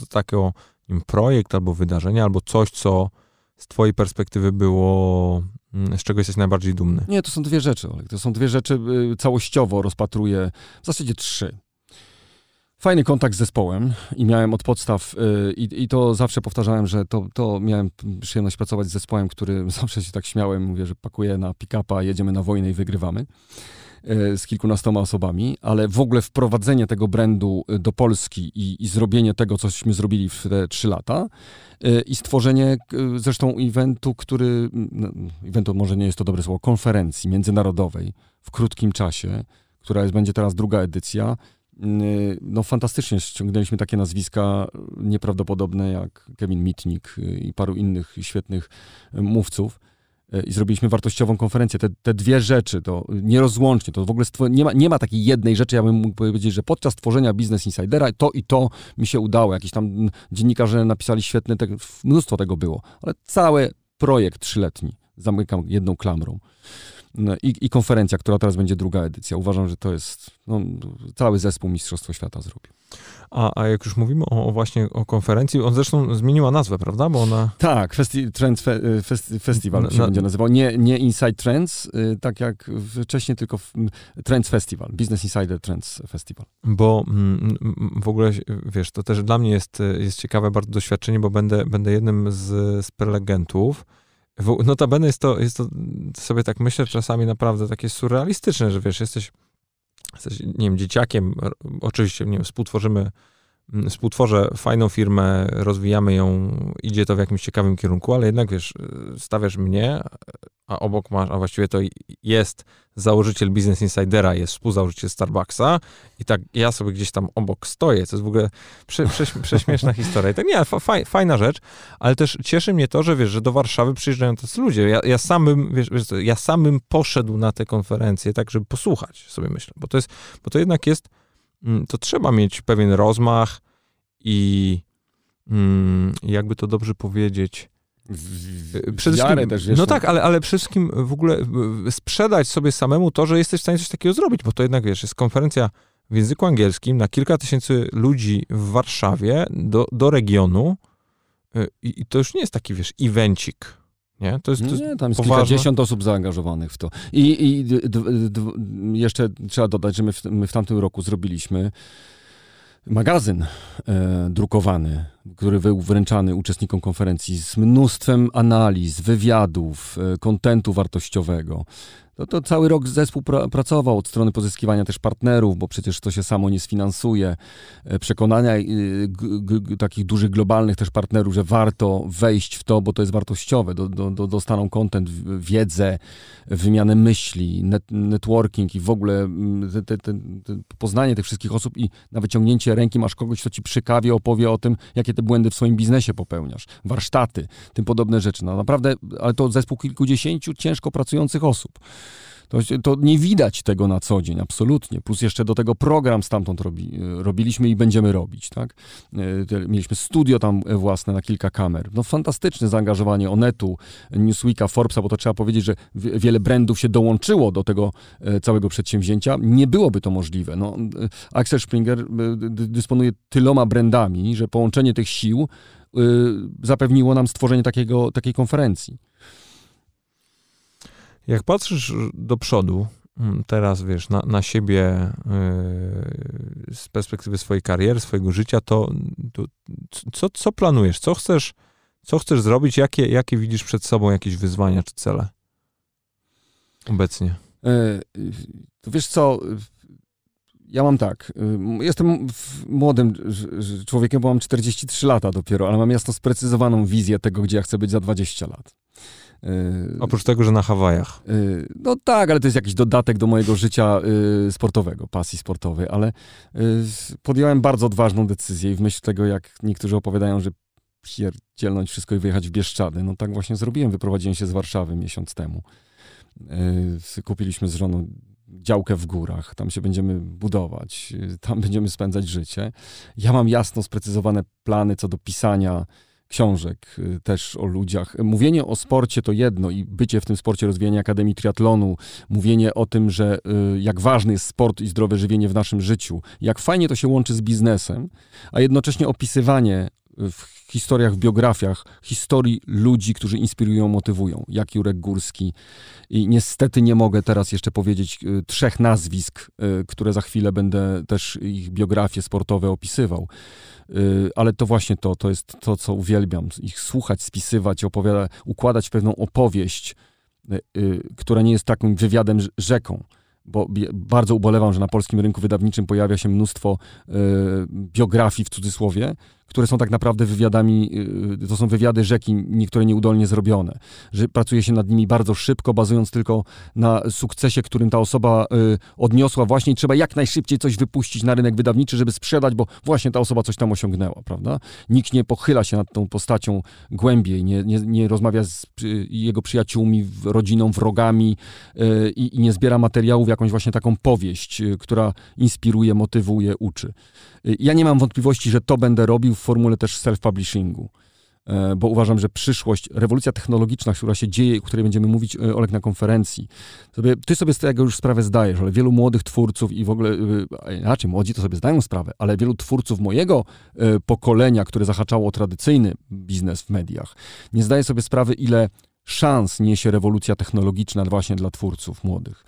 wiem, projekt albo wydarzenie, albo coś, co z twojej perspektywy było, mm, z czego jesteś najbardziej dumny? Nie, to są dwie rzeczy, To są dwie rzeczy, y, całościowo rozpatruję, w zasadzie trzy fajny kontakt z zespołem i miałem od podstaw yy, i, to zawsze powtarzałem, że to, to miałem przyjemność pracować z zespołem, który zawsze się tak śmiałem, mówię, że pakuję na pick-upa, jedziemy na wojnę i wygrywamy yy, z kilkunastoma osobami, ale w ogóle wprowadzenie tego brandu y, do Polski i, i zrobienie tego, cośmy zrobili w te trzy lata yy, i stworzenie y, zresztą eventu, który, no, eventu może nie jest to dobre słowo, konferencji międzynarodowej w krótkim czasie, która jest, będzie teraz druga edycja. Y, no fantastycznie ściągnęliśmy takie nazwiska nieprawdopodobne jak Kevin Mitnick y, i paru innych świetnych y, mówców i zrobiliśmy wartościową konferencję. Te, te dwie rzeczy, to nierozłącznie, to w ogóle nie ma, nie ma takiej jednej rzeczy, ja bym mógł powiedzieć, że podczas tworzenia Business Insidera to i to mi się udało. Jakiś tam dziennikarze napisali świetne, te, mnóstwo tego było, ale cały projekt trzyletni, zamykam jedną klamrą. No, i, i, konferencja, która teraz będzie druga edycja. Uważam, że to jest, no, cały zespół Mistrzostwo Świata zrobił. A, a jak już mówimy o, o, właśnie o konferencji, on zresztą zmieniła nazwę, prawda? Bo ona... Tak, Festi Trends Fe Festi Festival się Na... będzie nazywał. Nie, nie Inside Trends, y, tak jak wcześniej, tylko Trends Festival, Business Insider Trends Festival. Bo mm, w ogóle, wiesz, to też dla mnie jest, jest ciekawe bardzo doświadczenie, bo będę, będę jednym z, z prelegentów, Notabene jest to, jest to, sobie tak myślę czasami naprawdę takie surrealistyczne, że wiesz, jesteś, jesteś nie wiem, dzieciakiem, oczywiście, nie wiem, współtworzymy, współtworzę fajną firmę, rozwijamy ją, idzie to w jakimś ciekawym kierunku, ale jednak, wiesz, stawiasz mnie, a obok masz, a właściwie to jest założyciel Business Insidera, jest współzałożyciel Starbucksa i tak ja sobie gdzieś tam obok stoję, to jest w ogóle prze, prze, prześmieszna historia. I tak nie, faj, fajna rzecz, ale też cieszy mnie to, że wiesz, że do Warszawy przyjeżdżają tacy ludzie. Ja, ja sam bym, wiesz, wiesz ja sam bym poszedł na te konferencje, tak, żeby posłuchać, sobie myślę, bo to jest, bo to jednak jest, mm, to trzeba mieć pewien rozmach i mm, jakby to dobrze powiedzieć, przede wszystkim, też, wiesz, no tak, ale, ale przede wszystkim w ogóle sprzedać sobie samemu to, że jesteś w stanie coś takiego zrobić, bo to jednak, wiesz, jest konferencja w języku angielskim na kilka tysięcy ludzi w Warszawie do, do regionu y, i, i to już nie jest taki, wiesz, evencik, nie? To jest, to nie, tam jest poważne. kilkadziesiąt osób zaangażowanych w to. I, i d, d, d, jeszcze trzeba dodać, że my w, my w tamtym roku zrobiliśmy magazyn e, drukowany, który był wręczany uczestnikom konferencji z mnóstwem analiz, wywiadów, e, kontentu wartościowego to, to cały rok zespół pra, pracował od strony pozyskiwania też partnerów, bo przecież to się samo nie sfinansuje. E, przekonania y, takich dużych globalnych też partnerów, że warto wejść w to, bo to jest wartościowe. Do, do, do, dostaną content, wiedzę, wymianę myśli, net, networking i w ogóle mm, te, te, te, poznanie tych wszystkich osób i na wyciągnięcie ręki masz kogoś, kto ci przy kawie opowie o tym, jakie te błędy w swoim biznesie popełniasz. Warsztaty, tym podobne rzeczy. No naprawdę, ale to zespół kilkudziesięciu ciężko pracujących osób. To, to, nie widać tego na co dzień, absolutnie. Plus jeszcze do tego program stamtąd robi, robiliśmy i będziemy robić, tak? E, mieliśmy studio tam własne na kilka kamer. No fantastyczne zaangażowanie Onetu, Newsweeka, Forbesa, bo to trzeba powiedzieć, że wiele brandów się dołączyło do tego e, całego przedsięwzięcia. Nie byłoby to możliwe. No, e, Axel Springer dysponuje tyloma brandami, że połączenie tych sił zapewniło nam stworzenie takiego, takiej konferencji. Jak patrzysz do przodu, mm, teraz wiesz, na, na siebie yy, z perspektywy swojej kariery, swojego życia, to, to, co, co planujesz? Co chcesz, co chcesz zrobić? Jakie, jakie widzisz przed sobą jakieś wyzwania czy cele obecnie? Yy, to wiesz co, ja mam tak, y, jestem młodym człowiekiem, bo mam 43 lata dopiero, ale mam jasno sprecyzowaną wizję tego, gdzie ja chcę być za 20 lat. Yy, Oprócz tego, że na Hawajach. Yy, no tak, ale to jest jakiś dodatek do mojego życia yy, sportowego, pasji sportowej, ale podjąłem bardzo odważną decyzję i w myśl tego, jak niektórzy opowiadają, że pierdzielnąć wszystko i wyjechać w Bieszczady, no tak właśnie zrobiłem. Wyprowadziłem się z Warszawy miesiąc temu. Kupiliśmy z żoną działkę w górach, tam się będziemy budować, tam będziemy spędzać życie. Ja mam jasno sprecyzowane plany co do pisania książek y, też o ludziach. Mówienie o sporcie to jedno i bycie w tym sporcie, rozwijanie Akademii Triatlonu, mówienie o tym, że y, jak ważny jest sport i zdrowe żywienie w naszym życiu, jak fajnie to się łączy z biznesem, a jednocześnie opisywanie w historiach, biografiach historii ludzi, którzy inspirują, motywują, jak Jurek Górski. I niestety nie mogę teraz jeszcze powiedzieć y, trzech nazwisk, y, które za chwilę będę też ich biografie sportowe opisywał. Y, ale to właśnie to, to jest to, co uwielbiam. Ich słuchać, spisywać, opowiadać, układać pewną opowieść, która nie jest takim wywiadem rzeką bo bardzo ubolewam, że na polskim rynku wydawniczym pojawia się mnóstwo y, biografii w cudzysłowie, które są tak naprawdę wywiadami, y, to są wywiady rzeki, niektóre nieudolnie zrobione. Że pracuje się nad nimi bardzo szybko, bazując tylko na sukcesie, którym ta osoba y, odniosła właśnie trzeba jak najszybciej coś wypuścić na rynek wydawniczy, żeby sprzedać, bo właśnie ta osoba coś tam osiągnęła, prawda? Nikt nie pochyla się nad tą postacią głębiej, nie, nie, nie rozmawia z jego przyjaciółmi, rodziną, wrogami i, i nie zbiera materiałów, jakąś właśnie taką powieść, która inspiruje, motywuje, uczy. Ja nie mam wątpliwości, że to będę robił formule też self-publishingu, e, bo uważam, że przyszłość, rewolucja technologiczna, która się dzieje, o której będziemy mówić, e, Olek, na konferencji, sobie, ty sobie z tego już sprawę zdajesz, ale wielu młodych twórców i w ogóle, e, inaczej, młodzi to sobie zdają sprawę, ale wielu twórców mojego pokolenia, które zahaczało o tradycyjny biznes w mediach, nie zdaje sobie sprawy, ile szans niesie rewolucja technologiczna właśnie dla twórców młodych.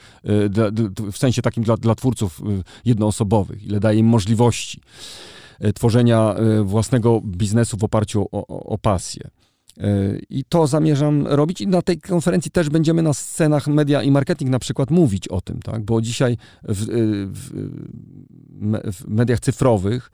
W sensie takim dla, dla twórców jednoosobowych, ile daje im możliwości. E, tworzenia e, własnego biznesu w oparciu o, o, pasję. E, I to zamierzam robić. I na tej konferencji też będziemy na scenach media i marketing na przykład mówić o tym, tak? bo dzisiaj w, w, w mediach cyfrowych,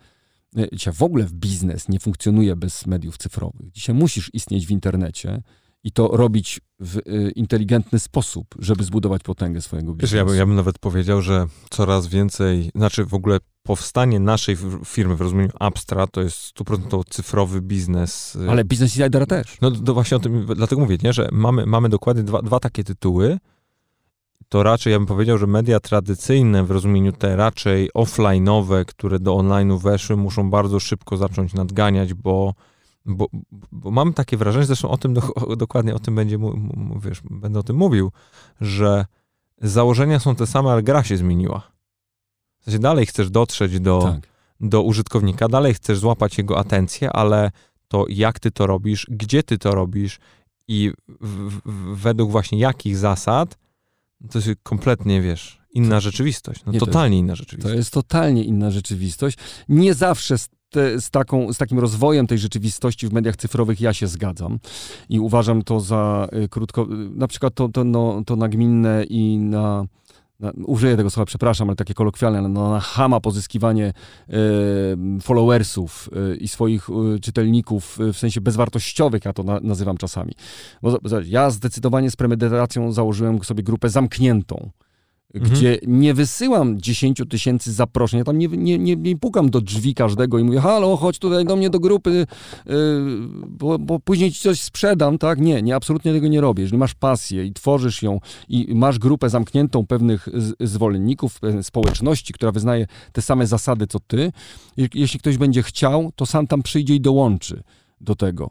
dzisiaj w ogóle w biznes nie funkcjonuje bez mediów cyfrowych. Dzisiaj musisz istnieć w internecie i to robić w inteligentny sposób, żeby zbudować potęgę swojego biznesu. Wiesz, ja, bym, ja bym nawet powiedział, że coraz więcej, znaczy w ogóle powstanie naszej firmy w rozumieniu Abstra to jest stuprocentowo cyfrowy biznes. Y. Ale Business Insidera też. No to właśnie o tym, dlatego mówię, nie, że mamy, mamy dokładnie dwa, dwa takie tytuły. To raczej, ja bym powiedział, że media tradycyjne w rozumieniu te raczej offline'owe, które do online'u weszły, muszą bardzo szybko zacząć nadganiać, bo bo, bo mam takie wrażenie, zresztą o tym do, dokładnie o tym będzie, wiesz, będę o tym mówił, że założenia są te same, ale gra się zmieniła. Sensie dalej chcesz dotrzeć do, tak. do użytkownika, dalej chcesz złapać jego atencję, ale to jak ty to robisz, gdzie ty to robisz i w, w, według właśnie jakich zasad, to jest kompletnie, wiesz, inna rzeczywistość. No, Nie, totalnie jest, inna rzeczywistość. To jest totalnie inna rzeczywistość. Nie zawsze te, z, taką, z takim rozwojem tej rzeczywistości w mediach cyfrowych ja się zgadzam i uważam to za y, krótko, y, na przykład to, to, no, to nagminne i na, na, użyję tego słowa, przepraszam, ale takie kolokwialne, no, na hama pozyskiwanie y, followersów y, i swoich y, czytelników w sensie bezwartościowych, ja to na, nazywam czasami. Bo, ja zdecydowanie z premedytacją założyłem sobie grupę zamkniętą Mhm. gdzie nie wysyłam 10 tysięcy zaproszeń, ja tam nie, nie, nie, nie, pukam do drzwi każdego i mówię, halo, chodź tutaj do mnie do grupy, yy, bo, bo, później ci coś sprzedam, tak? Nie, nie, absolutnie tego nie robię. Jeżeli masz pasję i tworzysz ją i masz grupę zamkniętą pewnych zwolenników, społeczności, która wyznaje te same zasady co ty, jeśli ktoś będzie chciał, to sam tam przyjdzie i dołączy do tego.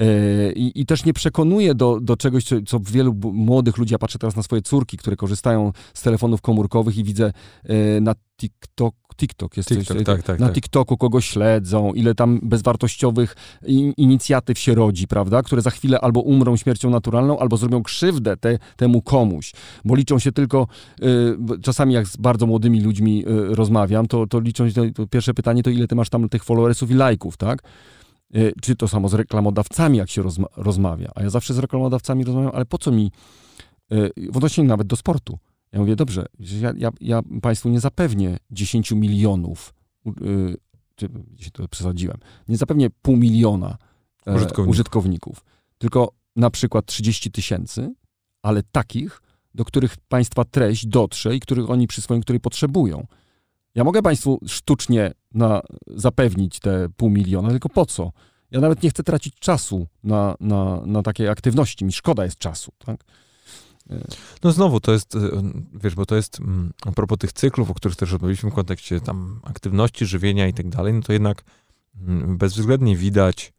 E, I, I, też nie przekonuje do, do czegoś, co, co, wielu młodych ludzi, ja patrzę teraz na swoje córki, które korzystają z telefonów komórkowych i widzę e, na TikTok, TikTok jest TikTok, coś, tak, tak, na tak. TikToku kogo śledzą, ile tam bezwartościowych in, inicjatyw się rodzi, prawda, które za chwilę albo umrą śmiercią naturalną, albo zrobią krzywdę te, temu komuś, bo liczą się tylko, y, czasami jak z bardzo młodymi ludźmi y, rozmawiam, to, to liczą się, to pierwsze pytanie to ile ty masz tam tych followersów i lajków, tak? Y, czy to samo z reklamodawcami, jak się rozma rozmawia. A ja zawsze z reklamodawcami rozmawiam, ale po co mi, y, w odnośnie nawet do sportu. Ja mówię, dobrze, ja, ja, ja Państwu nie zapewnię 10 milionów, yy, czy to przesadziłem, nie zapewnię pół miliona e, użytkowników. użytkowników, tylko na przykład 30 tysięcy, ale takich, do których Państwa treść dotrze i których oni przyswoją, której potrzebują. Ja mogę Państwu sztucznie na, zapewnić te pół miliona, tylko po co? Ja nawet nie chcę tracić czasu na, na, na takie aktywności, mi szkoda jest czasu, tak? No znowu, to jest, wiesz, bo to jest mm, a propos tych cyklów, o których też rozmawialiśmy w kontekście tam aktywności, żywienia i tak dalej, no to jednak mm, bezwzględnie widać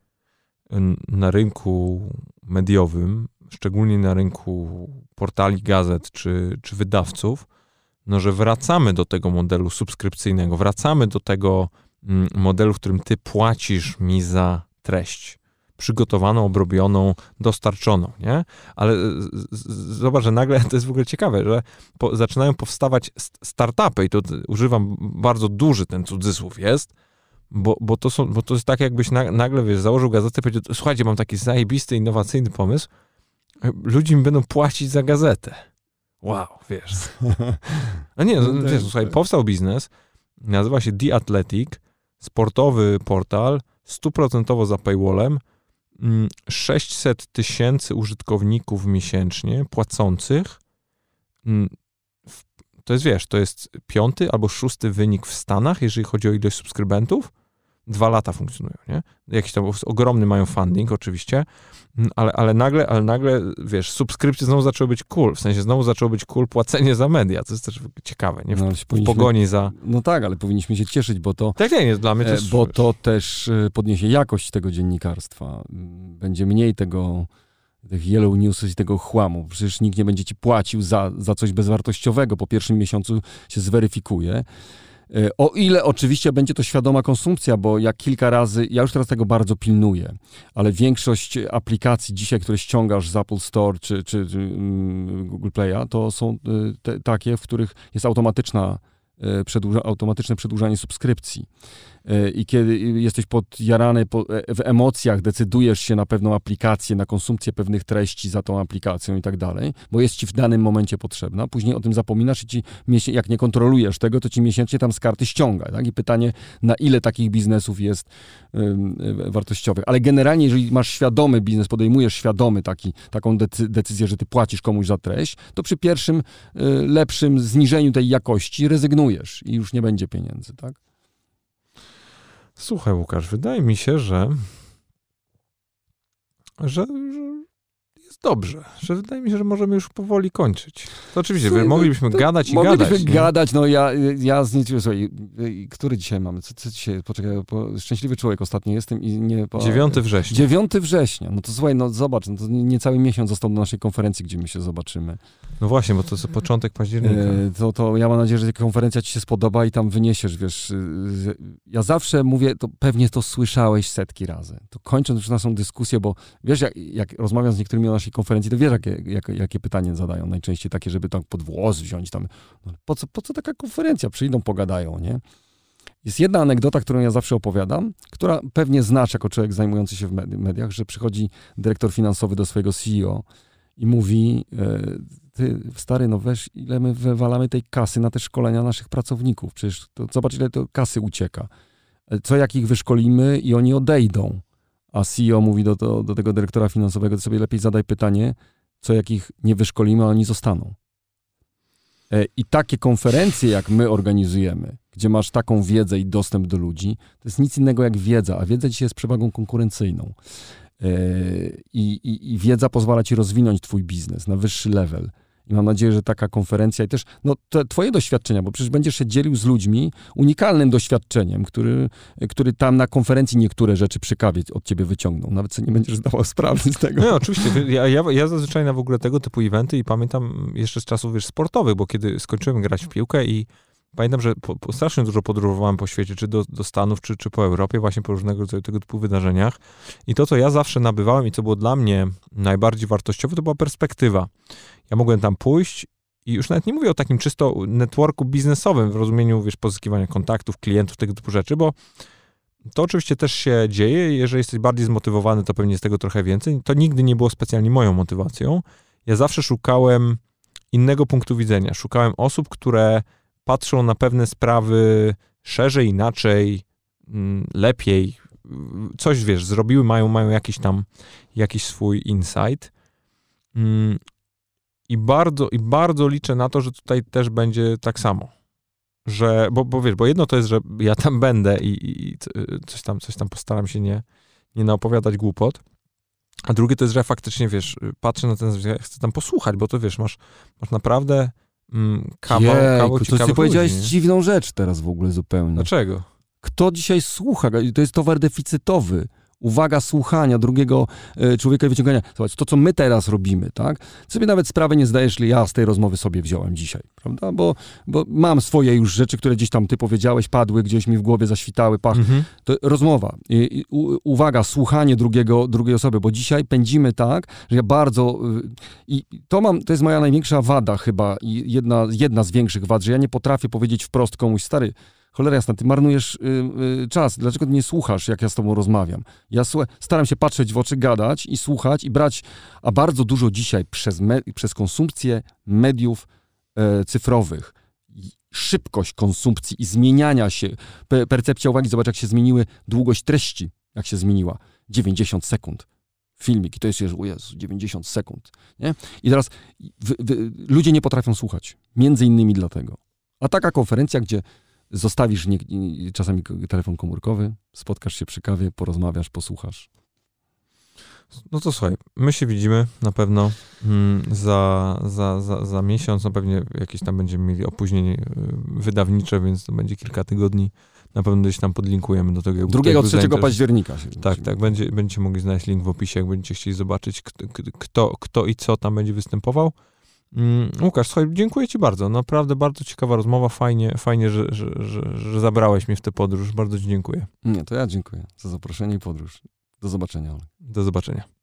na rynku mediowym, szczególnie na rynku portali, gazet czy, czy wydawców, no, że wracamy do tego modelu subskrypcyjnego, wracamy do tego mm, modelu, w którym ty płacisz mi za treść przygotowaną, obrobioną, dostarczoną, nie? Ale zobacz, że nagle to jest w ogóle ciekawe, że po, zaczynają powstawać startupy i to używam bardzo duży ten cudzysłów jest, bo, bo, to, są, bo to jest tak, jakbyś na, nagle, wiesz, założył gazetę i powiedział, słuchajcie, mam taki zajebisty, innowacyjny pomysł, ludzie mi będą płacić za gazetę. Wow, wiesz. No nie, no, wiesz, słuchaj, powstał biznes, nazywa się The Athletic, sportowy portal stuprocentowo za paywallem 600 mm, tysięcy użytkowników miesięcznie płacących. Mm, to jest, wiesz, to jest piąty albo szósty wynik w Stanach, jeżeli chodzi o ilość subskrybentów dwa lata funkcjonują, nie? Jakiś tam ogromny mają funding oczywiście, mm, ale, ale nagle, ale nagle, wiesz, subskrypcje znowu zaczęły być cool, w sensie znowu zaczęło być cool płacenie za media, to jest też ciekawe, nie? W, no, w pogoni za... No tak, ale powinniśmy się cieszyć, bo to... Tak, nie, jest dla mnie to e, jest... Bo to też e, podniesie jakość tego dziennikarstwa. Będzie mniej tego tych yellow newsów i tego chłamu. Przecież nikt nie będzie ci płacił za, za coś bezwartościowego. Po pierwszym miesiącu się zweryfikuje. E, o ile oczywiście będzie to świadoma konsumpcja, bo jak kilka razy, ja już teraz tego bardzo pilnuję, ale większość aplikacji dzisiaj, które ściągasz z Apple Store czy, czy, czy mm, Google Play'a, to są e, te, takie, w których jest automatyczna E, przedłuża, automatyczne przedłużanie subskrypcji. E, I kiedy jesteś podjarany po, e, w emocjach, decydujesz się na pewną aplikację, na konsumpcję pewnych treści za tą aplikacją i tak dalej, bo jest ci w danym momencie potrzebna. Później o tym zapominasz i ci, jak nie kontrolujesz tego, to ci miesięcznie tam z karty ściąga. Tak? I pytanie, na ile takich biznesów jest wartościowych. Ale generalnie, jeżeli masz świadomy biznes, podejmujesz świadomy taki, taką decy decyzję, że ty płacisz komuś za treść, to przy pierwszym lepszym zniżeniu tej jakości rezygnujesz i już nie będzie pieniędzy, tak? Słuchaj, Łukasz, wydaje mi się, że, że, że dobrze, że wydaje mi się, że możemy już powoli kończyć. To oczywiście, Słuchaj, moglibyśmy gadać i moglibyśmy gadać. Moglibyśmy gadać, no ja, ja z niczym, słuchaj, który dzisiaj mamy? Co, co dzisiaj? Poczekaj, po, szczęśliwy człowiek ostatnio jestem i nie... Po, 9 września. 9 września, no to słuchaj, no zobacz, no to niecały miesiąc został do naszej konferencji, gdzie my się zobaczymy. No właśnie, bo to jest początek października. E, to, to ja mam nadzieję, że konferencja ci się spodoba i tam wyniesiesz, wiesz. Ja zawsze mówię, to pewnie to słyszałeś setki razy. To kończąc już naszą dyskusję, bo wiesz, jak, jak rozmawiam z niektórymi o naszej konferencji, to wiesz, jakie, jakie, jakie pytanie zadają. Najczęściej takie, żeby tam pod włos wziąć tam. No, po, co, po co taka konferencja? Przyjdą, pogadają, nie? Jest jedna anegdota, którą ja zawsze opowiadam, która pewnie znasz jako człowiek zajmujący się w mediach, że przychodzi dyrektor finansowy do swojego CEO i mówi, e, ty stary, no weź, ile my wywalamy tej kasy na te szkolenia naszych pracowników. Przecież to, zobacz, ile to kasy ucieka. E, co jak ich wyszkolimy i oni odejdą a CEO mówi do, do, do tego dyrektora finansowego, to sobie lepiej zadaj pytanie, co jak ich nie wyszkolimy, a oni zostaną. E, I takie konferencje, jak my organizujemy, gdzie masz taką wiedzę i dostęp do ludzi, to jest nic innego jak wiedza, a wiedza dzisiaj jest przewagą konkurencyjną. E, I, i, I, wiedza pozwala ci rozwinąć twój biznes na wyższy level. I mam nadzieję, że taka konferencja i też no, te, twoje doświadczenia, bo przecież będziesz się dzielił z ludźmi unikalnym doświadczeniem, który, który tam na konferencji niektóre rzeczy przy kawie od ciebie wyciągną. Nawet sobie nie będziesz zdawał sprawy z tego. No oczywiście. Ja, ja, ja zazwyczaj na w ogóle tego typu eventy i pamiętam jeszcze z czasów wiesz, sportowych, bo kiedy skończyłem grać w piłkę i pamiętam, że po, po strasznie dużo podróżowałem po świecie, czy do, do Stanów, czy, czy po Europie, właśnie po różnego rodzaju tego typu wydarzeniach. I to, co ja zawsze nabywałem i co było dla mnie najbardziej wartościowe, to była perspektywa. Ja mogłem tam pójść i już nawet nie mówię o takim czysto networku biznesowym w rozumieniu, wiesz, pozyskiwania kontaktów, klientów, tego typu rzeczy, bo to oczywiście też się dzieje. Jeżeli jesteś bardziej zmotywowany, to pewnie jest tego trochę więcej. To nigdy nie było specjalnie moją motywacją. Ja zawsze szukałem innego punktu widzenia. Szukałem osób, które patrzą na pewne sprawy szerzej, inaczej, mm, lepiej. Coś, wiesz, zrobiły, mają, mają jakiś tam, jakiś swój insight. Mm, I bardzo, I bardzo liczę na to, że tutaj też będzie tak samo. Że, bo, bo wiesz, bo jedno to jest, że ja tam będę i, i coś, tam, coś tam postaram się nie, nie naopowiadać głupot. A drugie to jest, że ja faktycznie, wiesz, patrzę na ten, chcę tam posłuchać, bo to wiesz, masz, masz naprawdę mm, kawał, Jejku, kawał to ty powiedziałeś dziwną rzecz teraz w ogóle zupełnie. Dlaczego? Kto dzisiaj słucha? To jest towar deficytowy uwaga słuchania drugiego e, człowieka i wyciągania. Zobacz, to co my teraz robimy, tak? Sobie nawet sprawę nie zdajesz, ja z tej rozmowy sobie wziąłem dzisiaj, prawda? Bo, bo mam swoje już rzeczy, które gdzieś tam ty powiedziałeś, padły, gdzieś mi w głowie zaświtały, pach. Mhm. To rozmowa. I, i, u, uwaga, słuchanie drugiego, drugiej osoby, bo dzisiaj pędzimy tak, że ja bardzo... Y, I to mam, to jest moja największa wada chyba i jedna, jedna z większych wad, że ja nie potrafię powiedzieć wprost komuś, stary, cholera jasna, ty marnujesz y, y, czas, dlaczego nie słuchasz, jak ja z tobą rozmawiam? Ja staram się patrzeć w oczy, gadać i słuchać i brać, a bardzo dużo dzisiaj przez, przez konsumpcję mediów e, cyfrowych, szybkość konsumpcji i zmieniania się, pe percepcja uwagi, zobacz jak się zmieniły długość treści jak się zmieniła. 90 sekund. Filmik i to jest, o Jezu, 90 sekund. Nie? I teraz wy, wy, ludzie nie potrafią słuchać. Między innymi dlatego. A taka konferencja, gdzie zostawisz nie, czasami telefon komórkowy, spotkasz się przy kawie, porozmawiasz, posłuchasz. No to słuchaj, my się widzimy na pewno mm, za, za, za, za miesiąc, no pewnie jakieś tam będziemy mieli opóźnienie y, wydawnicze, więc to będzie kilka tygodni. Na pewno gdzieś tam podlinkujemy do tego. 2-3 października. Się tak, tak, będzie, będziecie mogli znaleźć link w opisie, jak będziecie chcieli zobaczyć, kto, kto, kto i co tam będzie występował. Mm, Łukasz, słuchaj, dziękuję Ci bardzo. Naprawdę bardzo ciekawa rozmowa. Fajnie, fajnie że, że, że, że zabrałeś mnie w tę podróż. Bardzo Ci dziękuję. Nie, to ja dziękuję za zaproszenie i podróż. Do zobaczenia. Do zobaczenia.